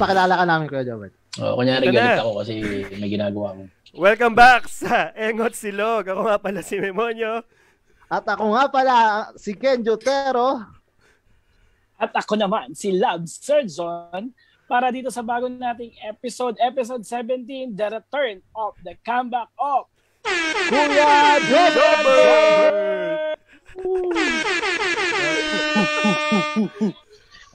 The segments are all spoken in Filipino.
papakilala ka namin, Kuya Jobert. Oh, kunyari Ito na. galit ako kasi may ginagawa ko. Welcome back sa Engot Silog. Ako nga pala si Memonyo. At ako nga pala, si Ken Jotero. At ako naman, si Love Surgeon, para dito sa bagong nating episode, episode 17, The Return of the Comeback of Kuya Jobert!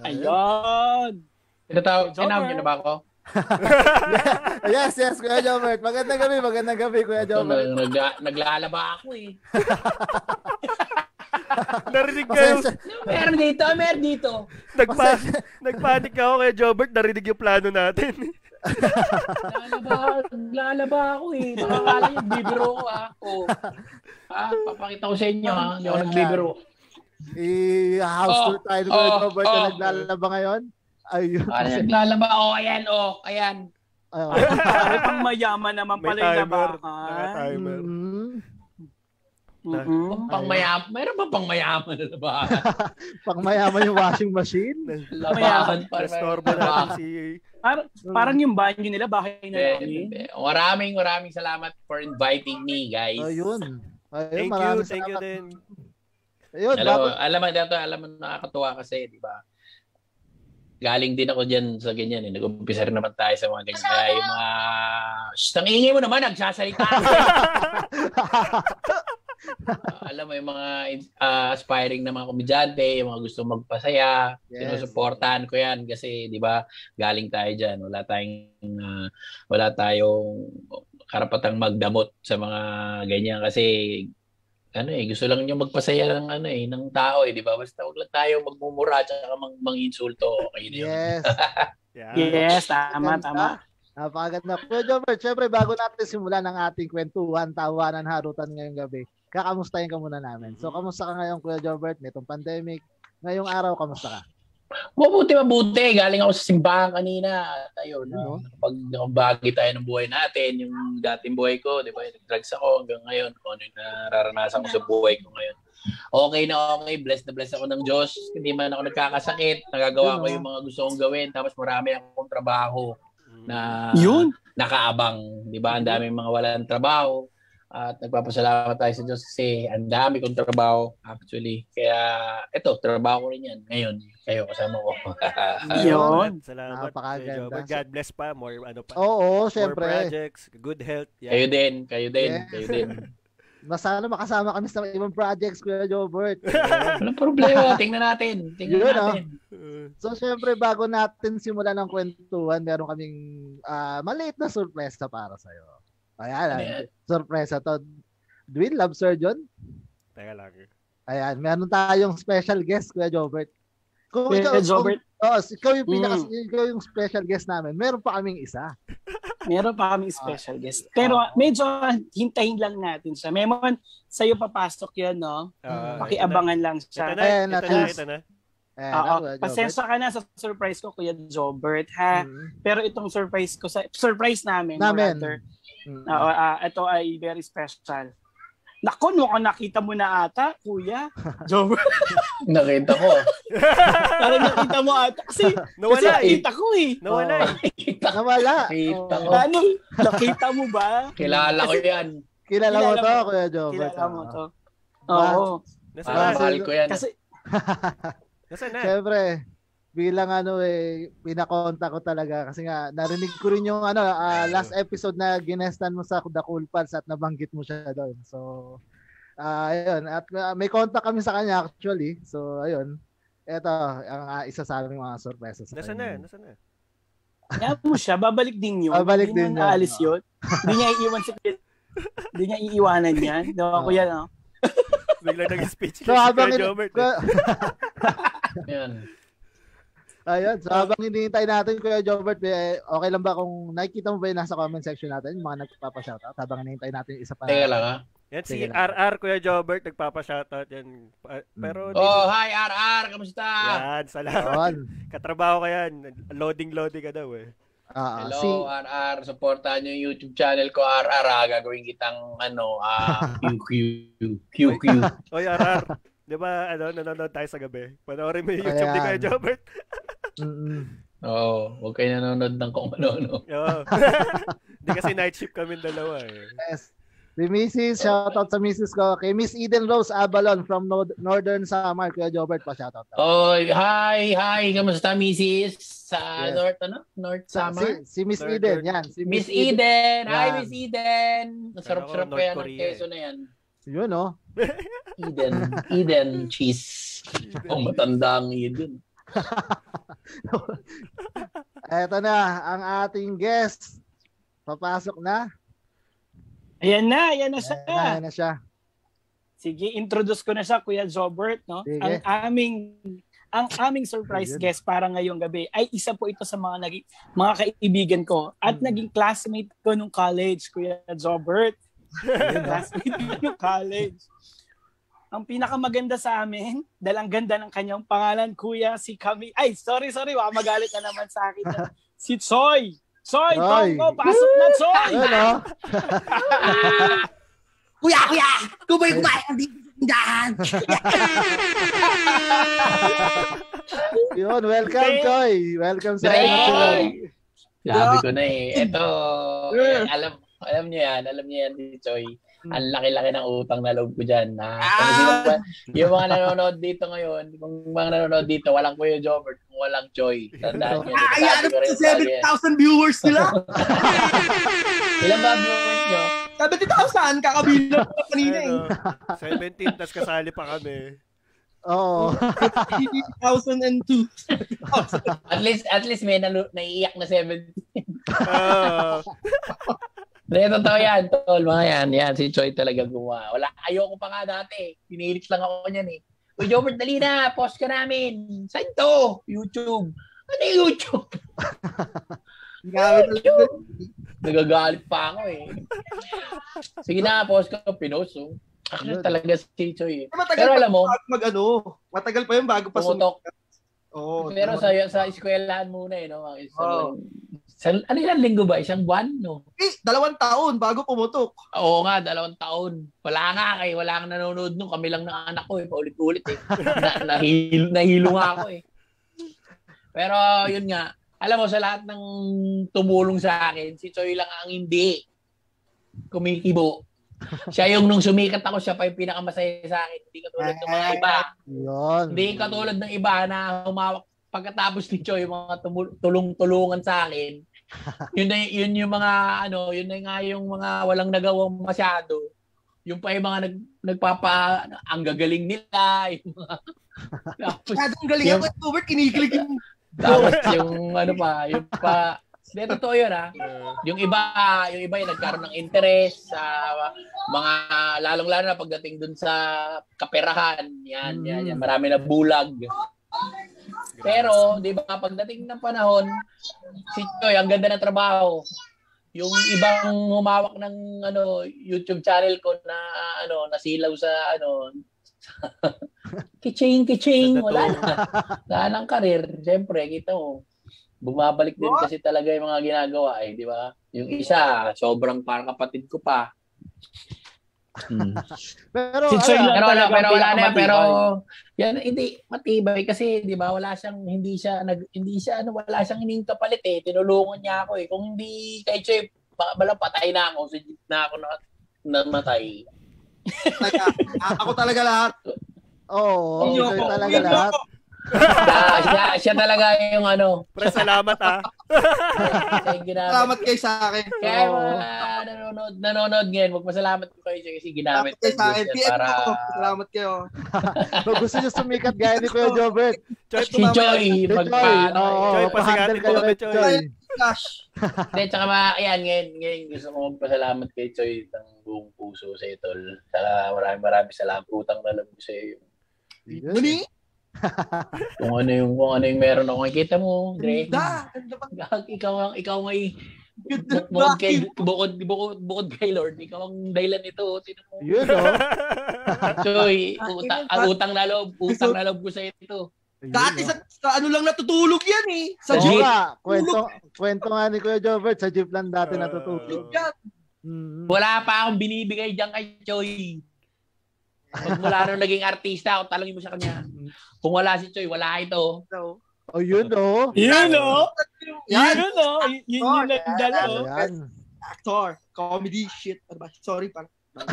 Ayun! Tinatawag, tinawag niyo na ba ako? yes, yes, Kuya Jobert. Magandang gabi, magandang gabi, Kuya Ito, Jobert. nag, nag- naglalaba ako eh. Narinig kayo. Pasensya, Meron dito, meron dito. Nagpa nagpanik ako kay Jobert. Narinig yung plano natin. Naglalaba, naglalaba ako eh. Nakakala niyo, bibiro ko ah. Oh. Ah, papakita ko sa inyo ah. Hindi ako nagbibiro. i-house tour tayo Kuya Oh, Jobert oh. na naglalaba ngayon. Ayun. Ah, naglalaba. Oh, ayan, oh, ayan. Ayun. Ay, pang mayaman naman May pala yung timer. labakan. Naka-timer. Mm, Mhm. Pang mayaman. Mayroon ba pang mayaman na labahan? pang mayaman yung washing machine. Labahan pa. Restorbo natin si... Par- parang yung banyo nila, bahay na hindi. Maraming maraming salamat for inviting me, guys. Ayun. Ayun, Thank you, maraming thank you din. Ayun, Alam mo, dapat, alam mo dito, alam mo nakakatuwa kasi, di ba? Galing din ako diyan sa ganyan eh. Nag-umpisa rin naman tayo sa mga ganyan. Kaya yung mga... Shh, ang ingay mo naman, nagsasalita. Ah, alam mo yung mga ah, aspiring na mga komedyante, yung mga gusto magpasaya, Yes. sinusuportahan ko yan kasi 'di ba galing tayo diyan, wala tayong ah, wala tayong karapatang magdamot sa mga ganyan kasi ano eh gusto lang niyo magpasaya ng ano eh ng tao eh 'di ba basta wag lang tayo magmumura at saka mang, manginsulto okay na yun. yes. Yeah. Yes, tama, tama. Napakaganda. Kuya Jobert, syempre bago natin simulan ang ating kwentuhan, tawanan, harutan ngayong gabi, kakamustahin ka muna namin. So, kamusta ka ngayon, Kuya Jobert, nitong pandemic? Ngayong araw, kamusta ka? Mabuti mabuti. Galing ako sa simbahan kanina. At ayun, Ano? pag nakabagi tayo ng buhay natin, yung dating buhay ko, di ba, nag-drugs ako hanggang ngayon, kung ano yung nararanasan ko sa buhay ko ngayon. Okay na okay, blessed na blessed ako ng Diyos. Hindi man ako nagkakasakit, nagagawa ko oh. yung mga gusto kong gawin, tapos marami akong trabaho na Yun. nakaabang. Di ba, ang daming mga walang trabaho. At nagpapasalamat tayo sa Diyos kasi ang dami kong trabaho actually. Kaya ito, trabaho ko rin yan. Ngayon, kayo kasama ko. Yun. Salamat. Napakaganda. God bless pa. More ano pa. Oo, More syempre. projects. Good health. kayo Yeah. din, kayo din, Yes. kayo din. Mas sana makasama kami sa ibang projects, Kuya Jobert. Walang problema, tingnan natin. Tingnan Yun, ah. natin. Uh, so, syempre, bago natin simulan ng kwentuhan, meron kaming ah, maliit na sorpresa para sa'yo. Ayan, ah, yan? sorpresa to. Dwin, Love Surgeon. teka lang. Ayan, meron tayong special guest, Kuya Jobert. Kung Kuya Jobert. Kung, oh, ikaw yung pinaka, Mm. ikaw yung special guest namin. Meron pa kaming isa. Meron pa kaming special guest. Pero medyo hintayin lang natin siya. Memon, sa'yo papasok yan, no? Ah, Pakiabangan lang Ito siya. na, Ayan, ito na, natin. ito na. Ayan, Oo, ah, Jobert. pasensya ka na sa surprise ko, Kuya Jobert, ha? Mm. Pero itong surprise ko, sa surprise namin, Namin. rather, Mm. Oo, ah, ito ay very special. Naku, mukhang nakita mo na ata, kuya. Jobert, Nakita ko. parang nakita mo ata. Kasi, kasi Nawala eh. nakita ko eh. Nawala eh. Nakita ko. Nawala. Nakita ko. Ano, nakita mo ba? Kilala ko yan. Kilala mo to. Kuya Jobert. Kilala mo to. Oo. Nasa Parang na? mahal ko yan. Kasi, Nasa na? Siyempre, bilang ano eh, pinakonta ko talaga kasi nga narinig ko rin yung ano ah, last episode na ginestan mo sa The Cool Pals at nabanggit mo siya doon. So, ah ayun. At ah, may contact kami sa kanya actually. So, ayun. Ito, ang ah, isa sa aming mga sorpresa sa Nasa kanya. na? Nasa na? kaya mo siya, babalik din yun. Babalik Hindi din mo yun. naalis yun. Hindi niya iiwan si Hindi niya iiwanan yan. Ba, Oo. kuya, no? Bigla naging speech So, habang Jobert. eh. Yan. Ayun, so habang hinihintay natin Kuya Jobert, eh, okay lang ba kung nakikita mo ba yung nasa comment section natin, yung mga nagpapa-shoutout habang hinihintay natin yung isa pa. Teka lang ha. Yan si Sige. RR Kuya Jobert nagpapa-shoutout yan. Pa- Pero di- Oh, hi RR, kamusta? yan, salamat. Katrabaho ka yan. Loading loading ka daw eh. Ah, Hello, si RR. Supportahan niyo yung YouTube channel ko, RR. Ha? Gagawin kitang, ano, ah, QQ. QQ. Oy, RR. Di ba, ano, nanonood tayo sa gabi? Panoorin mo yung YouTube ni Ayan. Kuya Jobert. Mm-mm. Oo, huwag kayo nanonood ng kung ano-ano. Oo. Hindi kasi night shift kami dalawa eh. Yes. Si Mrs. Shoutout sa Mrs. ko. Kay Miss Eden Rose Abalon from Northern Samar. Kuya Jobert pa shoutout. Oh, hi, hi, kamusta Mrs. Sa Yes. North, ano? North Si, Samar? si Miss Northern. Eden. Yan. Si Miss Eden! Hi, Yan. Miss Eden! Masarap-sarap kaya ng keso eh. na yan. Yun, oh. Eden. Eden cheese. Ang matanda ang Eden. Eto na, ang ating guest. Papasok na. Ayan na, ayan na siya. Ayan na, ayan na siya. Sige, introduce ko na siya, Kuya Jobert, no? Sige. Ang aming ang aming surprise Ayun. guest para ngayong gabi ay isa po ito sa mga naging mga kaibigan ko at Hmm. naging classmate ko nung college, Kuya Jobert. Classmate ko nung college. Ang pinakamaganda sa amin, dahil ang ganda ng kanyang pangalan, Kuya, si Kami. Ay, sorry, sorry, baka magalit na naman sa akin. si Choi. Choi, Choi. Tongo, pasok na, Choi! Oh. Kuya, kuya! Ang dito sa tindahan! Yun, welcome, Okay. Koy. Welcome sa episode. Sabi ko na eh. Ito, eh, alam, alam niyo yan, alam niyo yan, si Choi. Ang laki-laki ng utang na loob ko dyan. Na, sino ba- yung mga nanonood dito ngayon, kung mga nanonood dito, walang Kuya Jobert, kung walang Choi. Tandaan ano sa lagi yan. 7,000 viewers nila? Ilan ba viewers nyo? 70,000, kakabilang ko kanina eh. Ano, 17, tas kasali pa kami. Oo. 80,002. At least, at least may nalu- naiiyak na 7. Oo. Hindi, totoo yan, tol. Mga yan, yan. Si Choi talaga gumawa. Wala, ayoko pa nga dati. Pinilit lang ako niyan eh. Uy, Jobert, dali na. Post ka namin. Saan to? YouTube. Ano yung YouTube? Talaga. Nagagalit pa ako eh. Sige na, post ko. Pinost, oh. Actually, talaga si Choi eh. Matagal Pero alam mo, mag ano. Matagal pa yun bago pa pumutok. Oo. Pero sa sa eskwelahan muna eh, no? Mga Isang, ano ilang linggo ba? Isang buwan, no? Eh, dalawang taon bago pumutok. Oo nga, dalawang taon. Wala nga kay, wala kang nanonood nung kami lang ng anak ko eh, paulit-ulit eh. na, nahilo, nahilo nga ako eh. Pero yun nga, alam mo sa lahat ng tumulong sa akin, si Choi lang ang hindi kumikibo. Siya yung nung sumikat ako, siya pa yung pinakamasaya sa akin. Hindi katulad ng mga iba. Yun. Hindi katulad ng iba na humawak pagkatapos ni Choi, yung mga tumul- tulong-tulungan sa akin. Yun na yun yung mga ano, yun na nga yung mga walang nagawang masyado. Yung pa yung mga nag, nagpapa ang gagaling nila, yung mga tapos, Masyadong galing Yung- ako. Robert, kinikilig yung tapos yung ano pa, yung pa hindi, totoo yun ha. Oo. Yung iba, yung iba yung nagkaroon ng interest sa mga lalong-lalo na pagdating dun sa kaperahan. Yan, yan, yan. Marami na bulag. Pero, di ba, pagdating ng panahon, si Choy, ang ganda ng trabaho. Yung ibang humawak ng ano YouTube channel ko na ano nasilaw sa ano kiching kiching wala na. Wala nang karir. Siyempre kita mo bumabalik din kasi talaga yung mga ginagawa eh di ba? Yung isa sobrang parang kapatid ko pa. Hmm. Pero, Si ano, lang pero wala talaga pero wala na pero yan hindi matibay kasi 'di ba wala siyang hindi siya nag hindi siya ano wala siyang hining kapalit eh tinulungan niya ako eh kung hindi kay Chef baka bala patay na ako sigit na ako na namatay talaga. A- ako talaga lahat. Oo, Inyo Choi ako. talaga lahat. ako. Siya, siya, siya talaga yung ano Pre, salamat ah. Salamat kayo sa akin. kaya Oo. mga nanonood nanonood ngayon magpasalamat ko kayo kasi ginamit Salamat kayo sa akin. ko PM para ako. Salamat kayo. Kung gusto nyo sumikat gaya ni Kuya Jobert, Choy, si Joy magpaano oo, Choi, pahandle pasigatin kayo mo kay. Choi. Flash. Hindi, tsaka mga, ayan, ngayon, ngayon gusto ko magpasalamat kay Choi ng buong puso sa ito. Saka maraming maraming salamat. Utang na loob ko sa iyo. Muli. Kung ano yung, kung ano yung meron ako. Kita mo, Dre. Ganda. Ganda pa. Ikaw ang, ikaw may, Ganda. bu- bukod kay, bukod, bukod, bukod kay Lord, ikaw ang dahilan nito. Sino mo? Yun, oh. Choi, utang, ang utang na loob, utang na loob ko sa ito. Dati oh. sa, sa ano lang natutulog yan eh. Sa. Oo jeep. nga, kwento, kwento nga ni Kuya Jobert, sa jeep lang dati natutulog. Yan. Mm. Wala pa akong binibigay dyan kay Choi. Pag mula nung naging artista, kung talangin mo sa kanya, kung wala si Choi, wala ito. So, Oh, yun, oh. Yun, yan, Yun? Y- Yun yung nagdala, yan? actor, comedy, shit. Ano? Sorry, parang.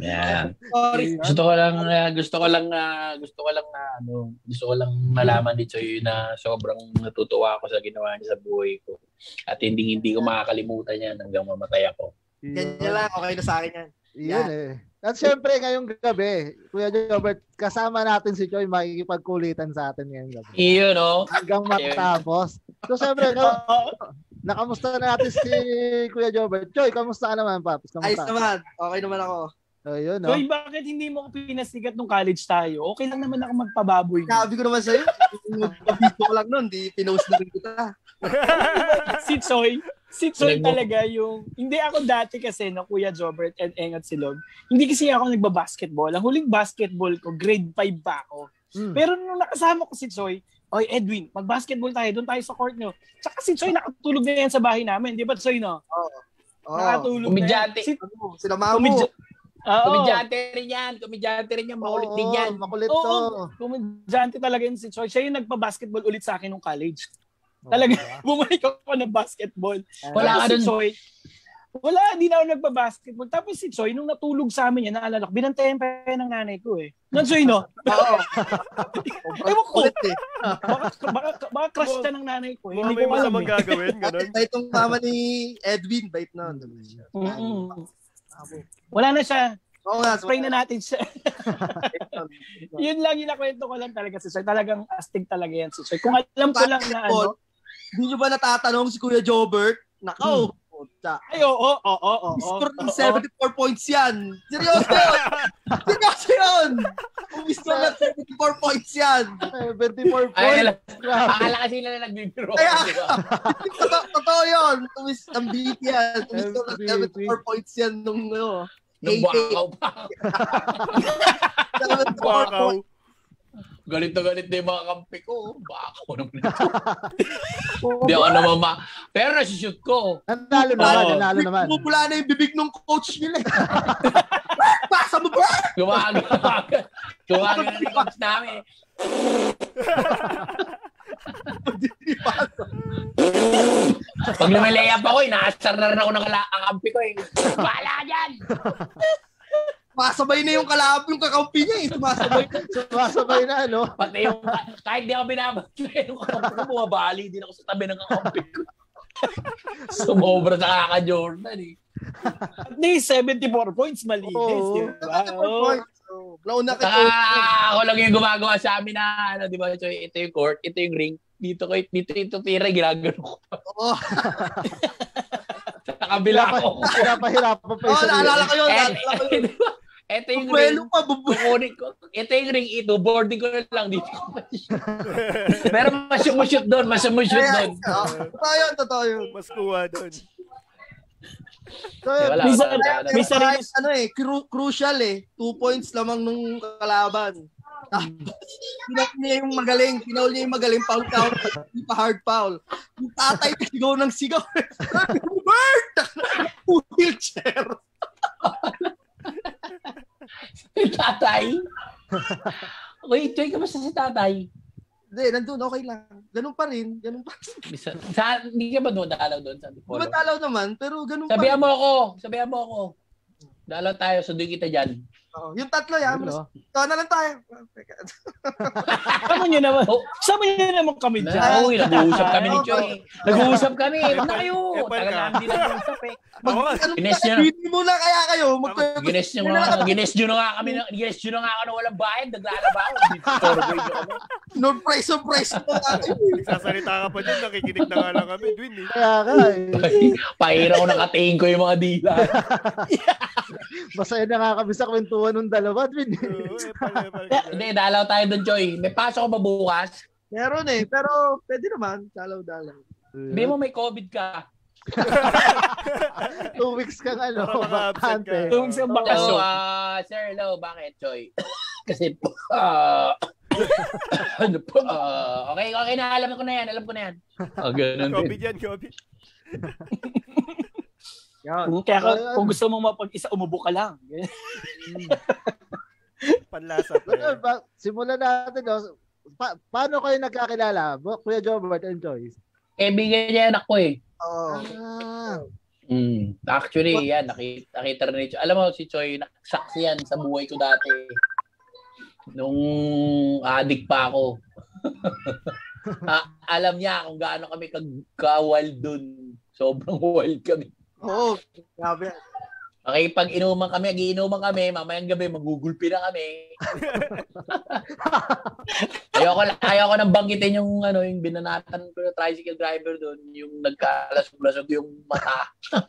Yan. Sorry. Gusto ko lang ah, gusto ko lang ah, gusto ko lang na ano, gusto ko lang malaman ni Choi na sobrang natutuwa ako sa ginawa niya sa buhay ko. At hindi hindi ko makakalimutan yan hanggang mamatay ako. Ganyan lang, okay na sa akin yan. Yun eh. At syempre, ngayong gabi, Kuya Robert, kasama natin si Choi makikipagkulitan sa atin ngayong gabi. Iyon no. Hanggang matapos. So, syempre, ka- nakamusta na natin si Kuya Jobert. Choi, kamusta ka naman, Paps? Ayos Kamusta? naman. Okay naman ako. Yun, no? Joy, bakit hindi mo ko pinasikat nung college tayo? Okay lang naman ako magpababoy. Sabi ko naman sa'yo, video ko lang nun, di pinost na rin kita. si Choi, si mo- talaga yung, hindi ako dati kasi na Kuya Jobert and Engat Silog, hindi kasi ako nagba-basketball. Ang huling basketball ko, grade 5 pa ako. Hmm. Pero nung nakasama ko si Choi, Oy, Edwin, mag-basketball tayo, doon tayo sa court nyo. Tsaka si Choi nakatulog na yan sa bahay namin, di ba Choi, no? Oh, Nakatulog Komedyante. na yan. Si, ano, sila Mamu. komedya- Oo. Komedyante rin yan. Komedyante rin yan. Makulit Oo, din yan. Makulit Oo, to. komedyante talaga yun si Choi. Siya yung nagpa-basketball ulit sa akin nung college. Talaga. diba? Bumalik ako ng basketball. Wala Tapos ka si dun. Choi, wala, hindi na ako nagpa-basketball. Tapos si Choi, nung natulog sa amin yan, naalala ko, binantayan pa yan ng nanay ko eh. Nan Choi, no? Oo. Ewan ko, eh. baka, baka, baka crush ka ng nanay ko. eh. Hindi may ko alam masamang eh. gagawin, ganun. Bait yung mama ni Edwin, bait na. Mm-mm. Wala na siya. Oo nga. Spray na natin siya. Yun lang, yung nakwento ko lang talaga si Choi. Talagang astig talaga yan si Choi. Kung alam ko lang na ano, Hindi nyo ba natatanong si Kuya Jobert? Nakaw. Puta. ay, oo, oo, oo, oo. Score ng oo. 74 points yan. Seryoso yun. Seryoso yun. Umiscore ng 74 points yan. 74 Ay, points. akala kasi nila nagbibiro. Kaya? Totoo, totoo yun. Tumis, ang beat yan. Umiscore ng MVP. 74 points yan nung ano. Nung bakaw pa. 74 Wakaw. points. Galit na galit na yung mga kampi ko. Bakaw naman ito. Hindi ako naman ma... Pero nasushoot ko. Nanalo naman, Oo. nanalo naman. Bumula na yung bibig ng coach nila. eh. Pasa mo ba? Gumaga. Gumaga na yung coach namin. Pag lumilayap ako, inaasar na rin ako ng kala- ang kampi ko eh. Bahala ka dyan! Masabay na yung kalab, yung kakampi niya eh. Sumasabay. Sumasabay na, no? Pati yung, kahit di ako binabati yung kakampi ko, bumabali din ako sa tabi ng kakampi ko. Sumobra sa kaka-Jordan eh. At least 74 points malinis, Oo. di ba? 74 Oo. points. So, nauna ka Saka ako lang yung gumagawa sa amin na ano, di ba? So, ito yung court, ito yung ring. Dito ko, dito ito tira, ginagano ko. Oo. Sa kabila ko. Pinapahirapan pa Oo, isa. naalala ko yun. Eh, Naalala ko yun. Ito yung ring. Bubuelo pa, bubuelo. Ko. Ito yung ring ito. Boarding ko na lang dito. Pero masyumushoot doon. Masyumushoot doon. Oo. Totoo yun, totoo yun. Mas kuha doon. So, Eh, wala, Minsan- wala, wala. May sarili- Kahit ano eh, cru- crucial eh. Two points lamang nung kalaban. Pinaul niya yung magaling. Pinaul niya yung magaling. Foul count. Hindi pa hard foul. Yung tatay sigaw ng sigaw. Bert! Wheelchair. Yung tatay. Wait, Joy, kamusta si tatay? Hindi, nandun, okay lang. Ganun pa rin. Ganun pa rin. Sa, sa, hindi ka ba doon dalaw doon sa Antipolo? Tumatalaw naman, pero ganun pa rin. Sabihan mo ako. Sabihan mo ako. Dalaw tayo. Sunduin kita dyan. Oo, yung tatlo yan. Ano? Ito na lang tayo. Sama niyo naman. Oh. Sama niyo naman kami dyan. Na, uy, nag-uusap kami ni Joy. Nag-uusap kami. Na kayo. Na hindi nag-uusap eh. Mag, ano, Gines niya. Hindi mo na kaya kayo. Mag, Gines nyo nga. Gines nyo na nga kami. na- Gines nyo na nga ako na walang bayad. Naglalaba ako. Nyo surprise, surprise mo natin. Nagsasalita ka pa dyan, nakikinig na nga lang kami, Dwin eh. Kaya ka, eh. Pahira ko nakatingin ko yung mga dila. Masaya na nga kami sa kwentuhan ng dalawa, Twin. Dyan. Hindi, dalaw tayo doon, Joy. May pasok ba bukas? Meron eh, pero pwede naman. Dalaw-dalaw. Sabi mo may COVID ka. Two weeks kang ano, bakante. Two weeks ang So, bakasyon. ah, Sir Lo, bakit, Joy? Kasi ah, ano po, ah, okay, okay na, alam ko na yan, alam ko na yan. Oh, ganun din. COVID yan, COVID. Yan. Kaya ka- kung gusto mo mapag-isa, umubo ka lang. Panlasa pa. Ano, ba, simulan natin. No? Pa- paano kayo nagkakilala? Kuya Jobert and Joyce? Kaibigan niya anak ko eh. Oo. Ah, Mm. Actually, yan, nakita, nakita rin ni Choi. Alam mo, si Choi, nakasaksi yan sa buhay ko dati. Nung adik pa ako. Ah, alam niya kung gaano kami kag- ka-wild dun. Sobrang wild kami. Oo. Grabe. Okay, pag inuman kami, giinuman kami, mamayang gabi, magugulpi na kami. ayoko, ayoko nang banggitin yung, ano, yung binanatan ko na tricycle driver doon, yung nagkalasog-lasog yung mata.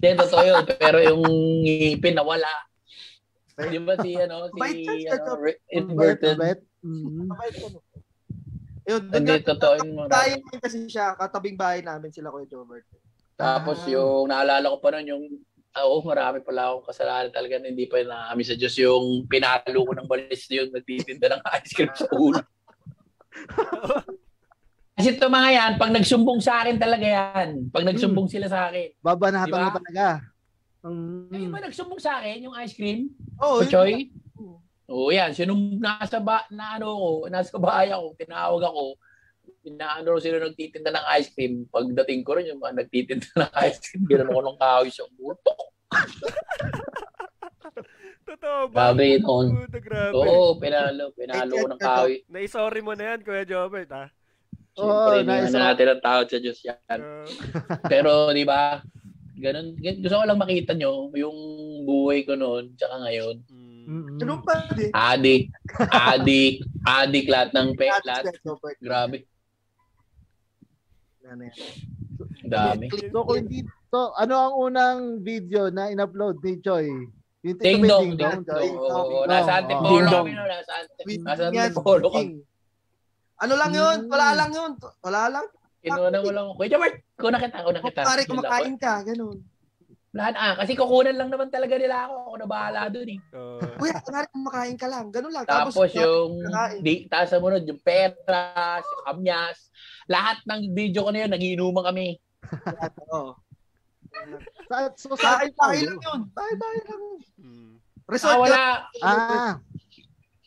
Hindi, totoo yun. Pero yung ngipin nawala. Di ba si, ano, si, ano, re- inverted. Mhm. Ko, no? Yun, Hindi, doon totoo yun. bahay kasi siya, katabing bahay namin sila Kuya Jobert. Tapos Ah. yung naalala ko pa noon yung ah, Oo, marami pala akong kasalanan talaga na hindi pa naami sa Diyos yung pinalo ko ng balis na yun, nagtitinda ng ice cream sa ulo. Kasi ito mga yan, pag nagsumbong sa akin talaga yan. Pag nagsumbong sila sa akin. Babanatan Di ba? mo talaga. Mm. Ay, ba nagsumbong sa akin yung ice cream? Oo, O yun. Choy? Oo, yan. Sinum nasa ba, na ano ko, nasa bahay ako, tinawag ako. Inaano sila nagtitinda ng ice cream. Pagdating ko rin yung mga nagtitinda ng ice cream, gano'n ako ng kahoy sa ulo. Totoo ba? Grabe yun. on. Puta, grabe. Oo, pinalo, pinalo ko ng kahoy. Naisorry mo na yan, Kuya Jobert, ha? Oo, Siyempre, nice. hindi na natin ang tawad sa Diyos yan. Uh, Pero, di ba, ganun, gan- gusto ko lang makita nyo yung buhay ko noon, tsaka ngayon. mm. Mm-mm. Ganun pa. Adik, adik, adik lahat ng pe, lahat. Grabe, Ano yan? dami. So, kung hindi, so, ano ang unang video na in-upload ni Choi? Yung Ding dong, yung ding Dong, nasa dong, Antipolo kami no, nasa Antipolo. Kami. Ano lang yun? Mm. Wala lang yun. Wala lang. Kinuha mo lang. Kuya Jabert, kuna kita, kuna kita. Pare, kumakain ka. Ganun. Lahat, ah, kasi kukunan lang naman talaga nila ako. Ako na bahala dun eh. Uh, Kuya, kunwari kumakain ka lang. Ganun lang. Tapos yung, kakain. di, tapos sa munod, yung pera, yung kamyas, lahat ng video ko na yun, nagiinuman kami. Oo. Sa, so, sa, Bahay-bahay lang yun. Bahay-bahay lang. mm. Resort Ah, wala, Ah.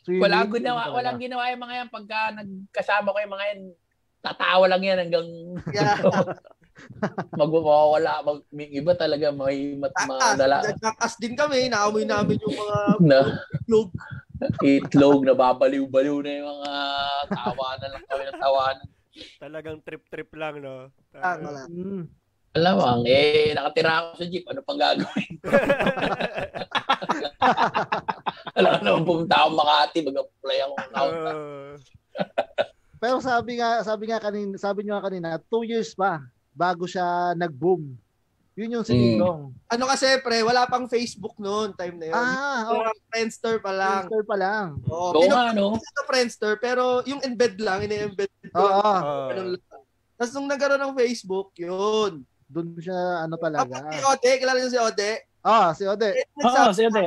Swimming, walang ginawa, walang ginawa yung mga yan. Pagka nagkasama ko yung mga yan, tatawa lang yan hanggang Yeah. magwawala. Mag, may iba talaga, may mat, madala. Takas din kami. Naamoy namin yung mga Na, itlog. itlog, nababaliw-baliw na yung mga tawanan lang kami ng tawanan. Talagang trip-trip lang, no? Ah, wala. Mm. Alam mo, ang, eh, nakatira ako sa jeep, ano pang gagawin? Alam ko naman pumunta ako Makati, mag-apply ako. ng. Uh, Pero sabi nga, sabi nga kanina, sabi niyo nga kanina, two years pa bago siya nag-boom. Yun yung si Mm. Ding Dong. Ano kasi, pre, wala pang Facebook noon, time na yun. Ah, oh, Friendster pa lang. Friendster pa lang. Oo, Oo oh, nga, no? sa Friendster, pero yung embed lang, ini-embed ko Oo, Ganun lang. Tapos nung nagkaroon ng Facebook, yun. doon siya ano Tapos talaga. si Ode, kilala niyo si Ode? Ah, si Ode. Eh, Oo, nagsabi sige, de.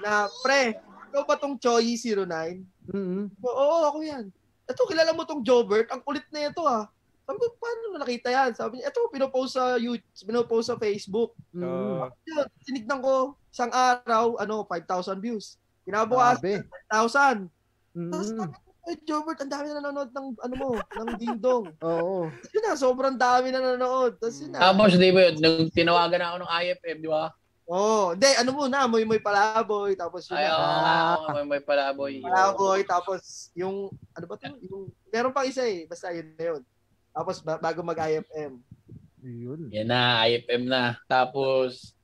na, pre, ikaw ba tong Choi 09? Mm. Oo, oo, ako yan. Ito, kilala mo tong Jobert? Ang kulit na ito ah. Sabi ko, paano mo nakita yan? Sabi niya, ito, pinopost sa YouTube, pinopost sa Facebook. Mm. uh, Yun, tinignan ko, isang araw, ano, 5,000 views. Kinabukas, Grabe. 1,000. Tapos Mm. sabi ko, "Ay, Jobert, ang dami na nanonood ng, ano mo, ng dingdong. Oo. Yun na, sobrang dami na nanonood. Tapos yun na. Tapos, di ba yun, nung tinawagan ako ng IFM, di ba? Oo, oh, hindi, ano muna, moy moy palaboy, tapos yun Ay, na. oo, Ah. oo, may, may palaboy. Palaboy, tapos yung, ano ba to? Yung, meron pang isa eh, basta yun na yun. Tapos ba- bago mag-IFM. Yun. Yan na, IFM na. Tapos,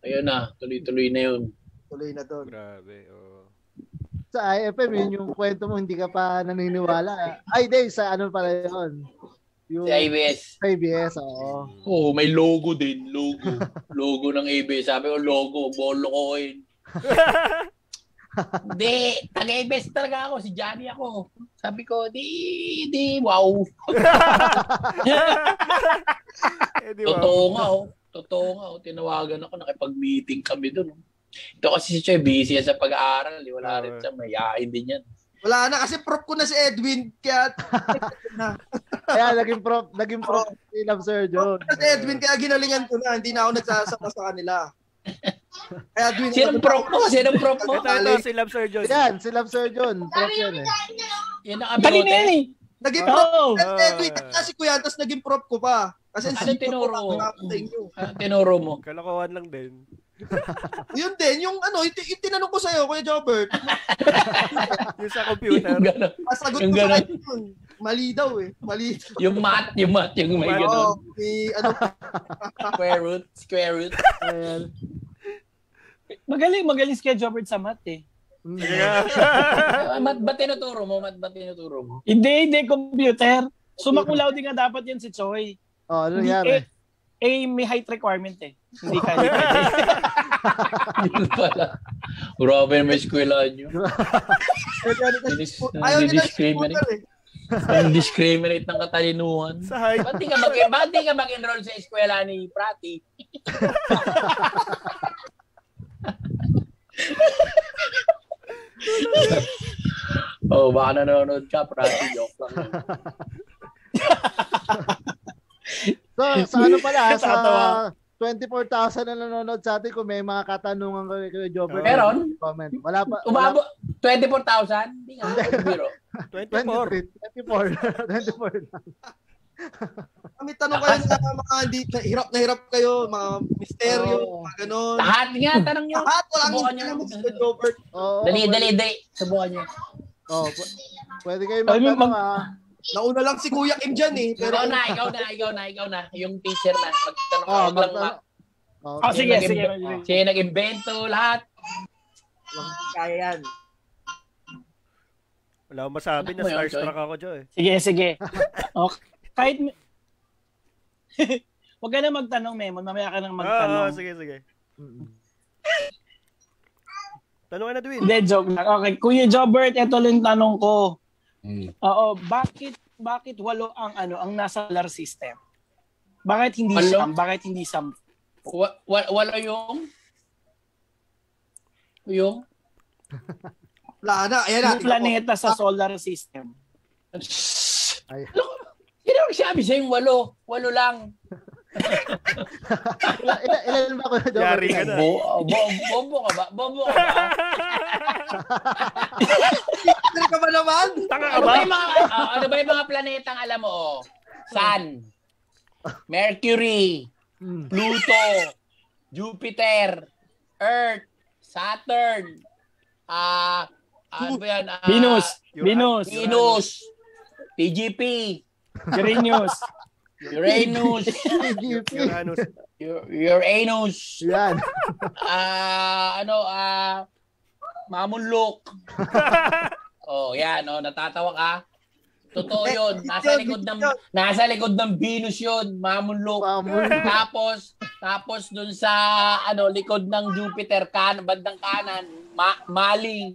ayun na, tuloy-tuloy na yun. Tuloy na doon. grabe, oh. Sa IFM, yun yung kwento mo, hindi ka pa naniniwala. Ay, di, sa ano pala yun? Yung Si ABS. ABS, oo. Oo, oh, may logo din, logo. logo ng ABS. Sabi ko, logo, bolo ko yun. Hindi, taga-ABS talaga ako, si Johnny ako. Sabi ko, di, di, wow. eh, di? Totoo nga, oh. Totoo nga, oh. Tinawagan ako, nakipag-meeting kami doon. Ito kasi si Choy, busy yan sa pag-aaral. eh. Wala rin siya, mayayain din yan. Wala na kasi prop ko na si Edwin kaya Kaya naging prof, naging prof si Love Sir John. kasi Edwin kaya ginalingan ko na hindi na ako nagsasama sa kanila. Kaya Edwin Sinong prop mo? Sinong prop mo? Ito, ito, si Love Sir John. Yan, si Love Sir John. Prof yan eh. Yun ang Kanina yan eh. Naging prop Oo. si Edwin kasi kuya tapos naging prop ko pa. Kasi Ano tinuro? sa inyo. Ah, Tinuro mo. Kalokohan lang din. Yun din, yung ano, yung, yung tinanong ko sa'yo, Kuya Jobert, Yung sa computer. Yung gano'n. masagot Yung ko sa kanya yun. Mali daw eh. Mali. Yung mat, yung mat, yung may gano'n. Oo, may ano, Square root, square root. Ayan. Magaling, magaling si Kuya Jobert sa math eh. Mm. Sige nga. Ah, Mat ba tinuturo mo? Mat ba tinuturo mo? Hindi, hindi, computer. Sumakulaw din nga dapat yan si Choi. Oh, ano nangyari? eh, eh, may height requirement eh. Hindi ka. Yun pala. Grabe yung eskwelahan nyo. Dinis- ayaw nila discriminate. eh. Ang discriminate ng katalinuhan. Sa height. Ba't di ka mag ba't di ka mag-enroll sa eskwela ni Prati? oh, baka nanonood ka, Prati. Joke lang. So, sa ano pala, sa Tatawa. 24,000 na nanonood sa atin kung may mga katanungan ko kay Jobert. Meron? Comment. Wala pa. Umabo, 24,000? Hindi nga, biro. 24. 24. 24. 24 Kami tanong kayo sa mga hindi, na, hirap na hirap kayo, mga misteryo, Oo. mga ganon. Lahat nga, tanong nyo. Lahat, walang Subukan hindi Jobert. Oo. Dali, dali, dali. Subukan nyo. Oh, pu- pwede kayo Ay, magtanong mag- ah. Nauna lang si Kuya Kim dyan eh. Pero Ikaw na, ikaw na, ikaw na, ikaw na. Yung teacher na. Magtanong Oh, wag lang ma. Oh, Ah, sige, Sino sige. nag-imbe- Sino nag-invento lahat? kaya yan. Wala akong masabi na Ano starstruck ako, Joe. eh. Sige, sige. Okay. Kahit... Huwag ka na magtanong, Memon. Mamaya ka nang Oo, magtanong. sige, sige. Mm. Tanungan na, Dwin. Hindi, joke lang. Okay, Kuya Jobert, ito lang yung tanong ko. Oo, bakit bakit walo ang ano ang nasa solar system? Bakit hindi Walo? siyam? Bakit hindi sam? Wa- wa- wala yung... Yung... Wala na, ayan na. Yung planeta sa solar system. Ay. Sino ang sabi sa'yo yung walo? Walo lang. Ilan, ilan, ilan ba ko na Jobert? Yari ka na. Bo, bo, bobo ka ba? Bobo ka ba? Ano ka ba naman? Tanga ka Ano ba? ba yung mga, ah, ano ba yung mga planetang alam mo? Oh? Sun, Mercury, Mm. Pluto, Jupiter, Earth, Saturn, ah, ano ba yan? Ah, Venus. Venus, Venus, TGP, Uranus, Uranus, Uranus. Ur- Uranus, Yan. ah, ano, ah, Mamunlok. oh, yan, oh, natatawa ka. Totoo 'yun. Nasa likod ng nasa likod ng Venus 'yun, Mamunlok. Mamunlok. tapos tapos dun sa ano likod ng Jupiter kan bandang kanan, ma- Maling.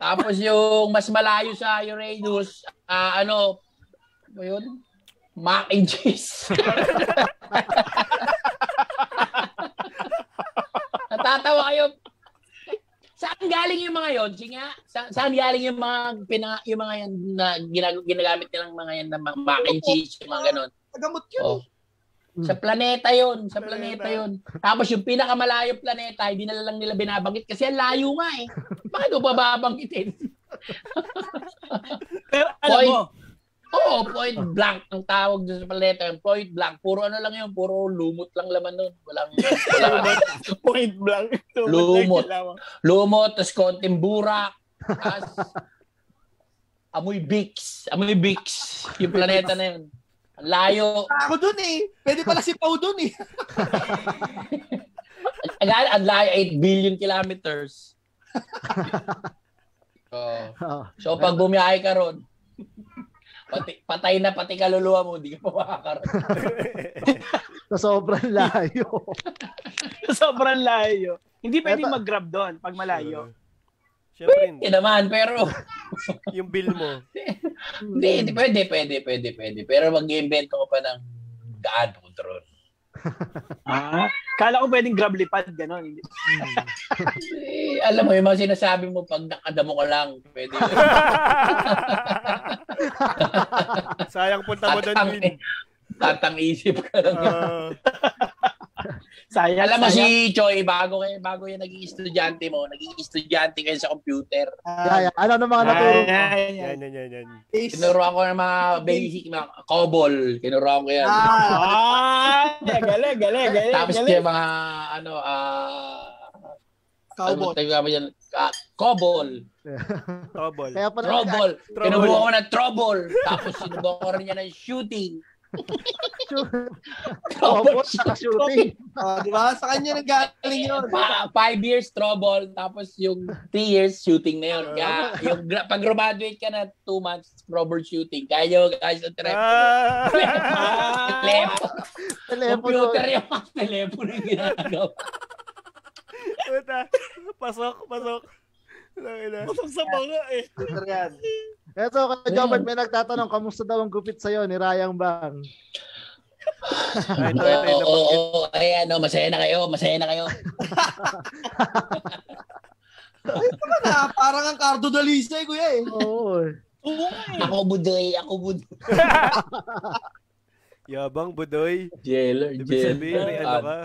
Tapos yung mas malayo sa Uranus, ah, ano ba 'yun? Mac and cheese. Natatawa kayo. Saan galing yung mga yon? Sige nga, sa, saan galing yung mga pina, yung mga yan na ginag- ginagamit nilang mga yan na ma- mac and cheese, yung mga ganun. Nagamot yun. Oh. Sa planeta yon, sa planeta yon. Tapos yung pinakamalayong planeta, hindi na lang nila binabanggit kasi ang layo nga eh. Bakit mo pa babanggitin? Pero alam Point. mo, Oo, point blank ang tawag doon sa planeta. Point blank. Puro ano lang yun, puro lumot lang laman nun. Walang, walang point blank. Lumot. lumot, tas konting burak, tas amoy Bix. Amoy Bix. Yung planeta na yun. Layo. Ako dun eh. Pwede pala si Pau dun eh. Ang, ang layo, 8 billion kilometers. Oh. So pag bumiyahe ka ron, pati, patay na pati kaluluwa mo, hindi ka pa makakaroon. Sa sobrang layo. Sobrang layo. Hindi pwedeng mag-grab doon pag malayo. Siyempre, hindi. Hindi naman, pero yung bill mo. hindi, hindi, pwede, pwede, pwede, pwede. Pero mag-invento ko pa ng daan punta ron. Ah, kala ko pwedeng grab lipad, gano'n. Hindi. Eh, alam mo, yung mga sinasabi mo, pag nakadamo ka lang, pwede. Sayang punta mo doon, Tatang, Win. tatang isip ka lang. Ah, Sayang, alam mo sayang. si Choi, bago, kayo, bago yung naging estudyante mo, naging estudyante kayo sa computer. Yeah, yeah. Ano ng mga naturo ay. yan, yan, yan, yan. Ace. Tinuruan ko ng mga basic, mga COBOL. Tinuruan ko yan. Ah, Ah, galing, galing, galing. Tapos galing. yung mga, ano, ah... cowboy. Ano tayo yan? Ah, COBOL. Tobol. Kaya pala, Trouble. Trouble. Ko ng trouble. Tapos sinubukan ko rin niya ng shooting. Opo, saka shooting. Ah, di ba? Sa kanya nang galing yun. Pa- five years trouble, tapos yung three years shooting na yun. Kaya yung gra- pag graduate ka na two months troubleshooting, kaya nyo guys ang telepono. Ah! Telepono. Telepono. Computer yung mga telepono yung ginagawa. Puta. Pasok, pasok. Pasok sa mga eh. Twitter yan. Eto, kay Jobert, may nagtatanong, kamusta daw ang gupit sa'yo ni Rayang Bang? Ito, ito, Oo, ito. oo, oo. Ay, ano, masaya na kayo, masaya na kayo. Na, parang ang Cardo Dalisay, kuya eh. Oo. eh. Oo eh. Ako budoy, ako budoy. Yabang, budoy. Jailer, Ibig sabihin, may ano ka.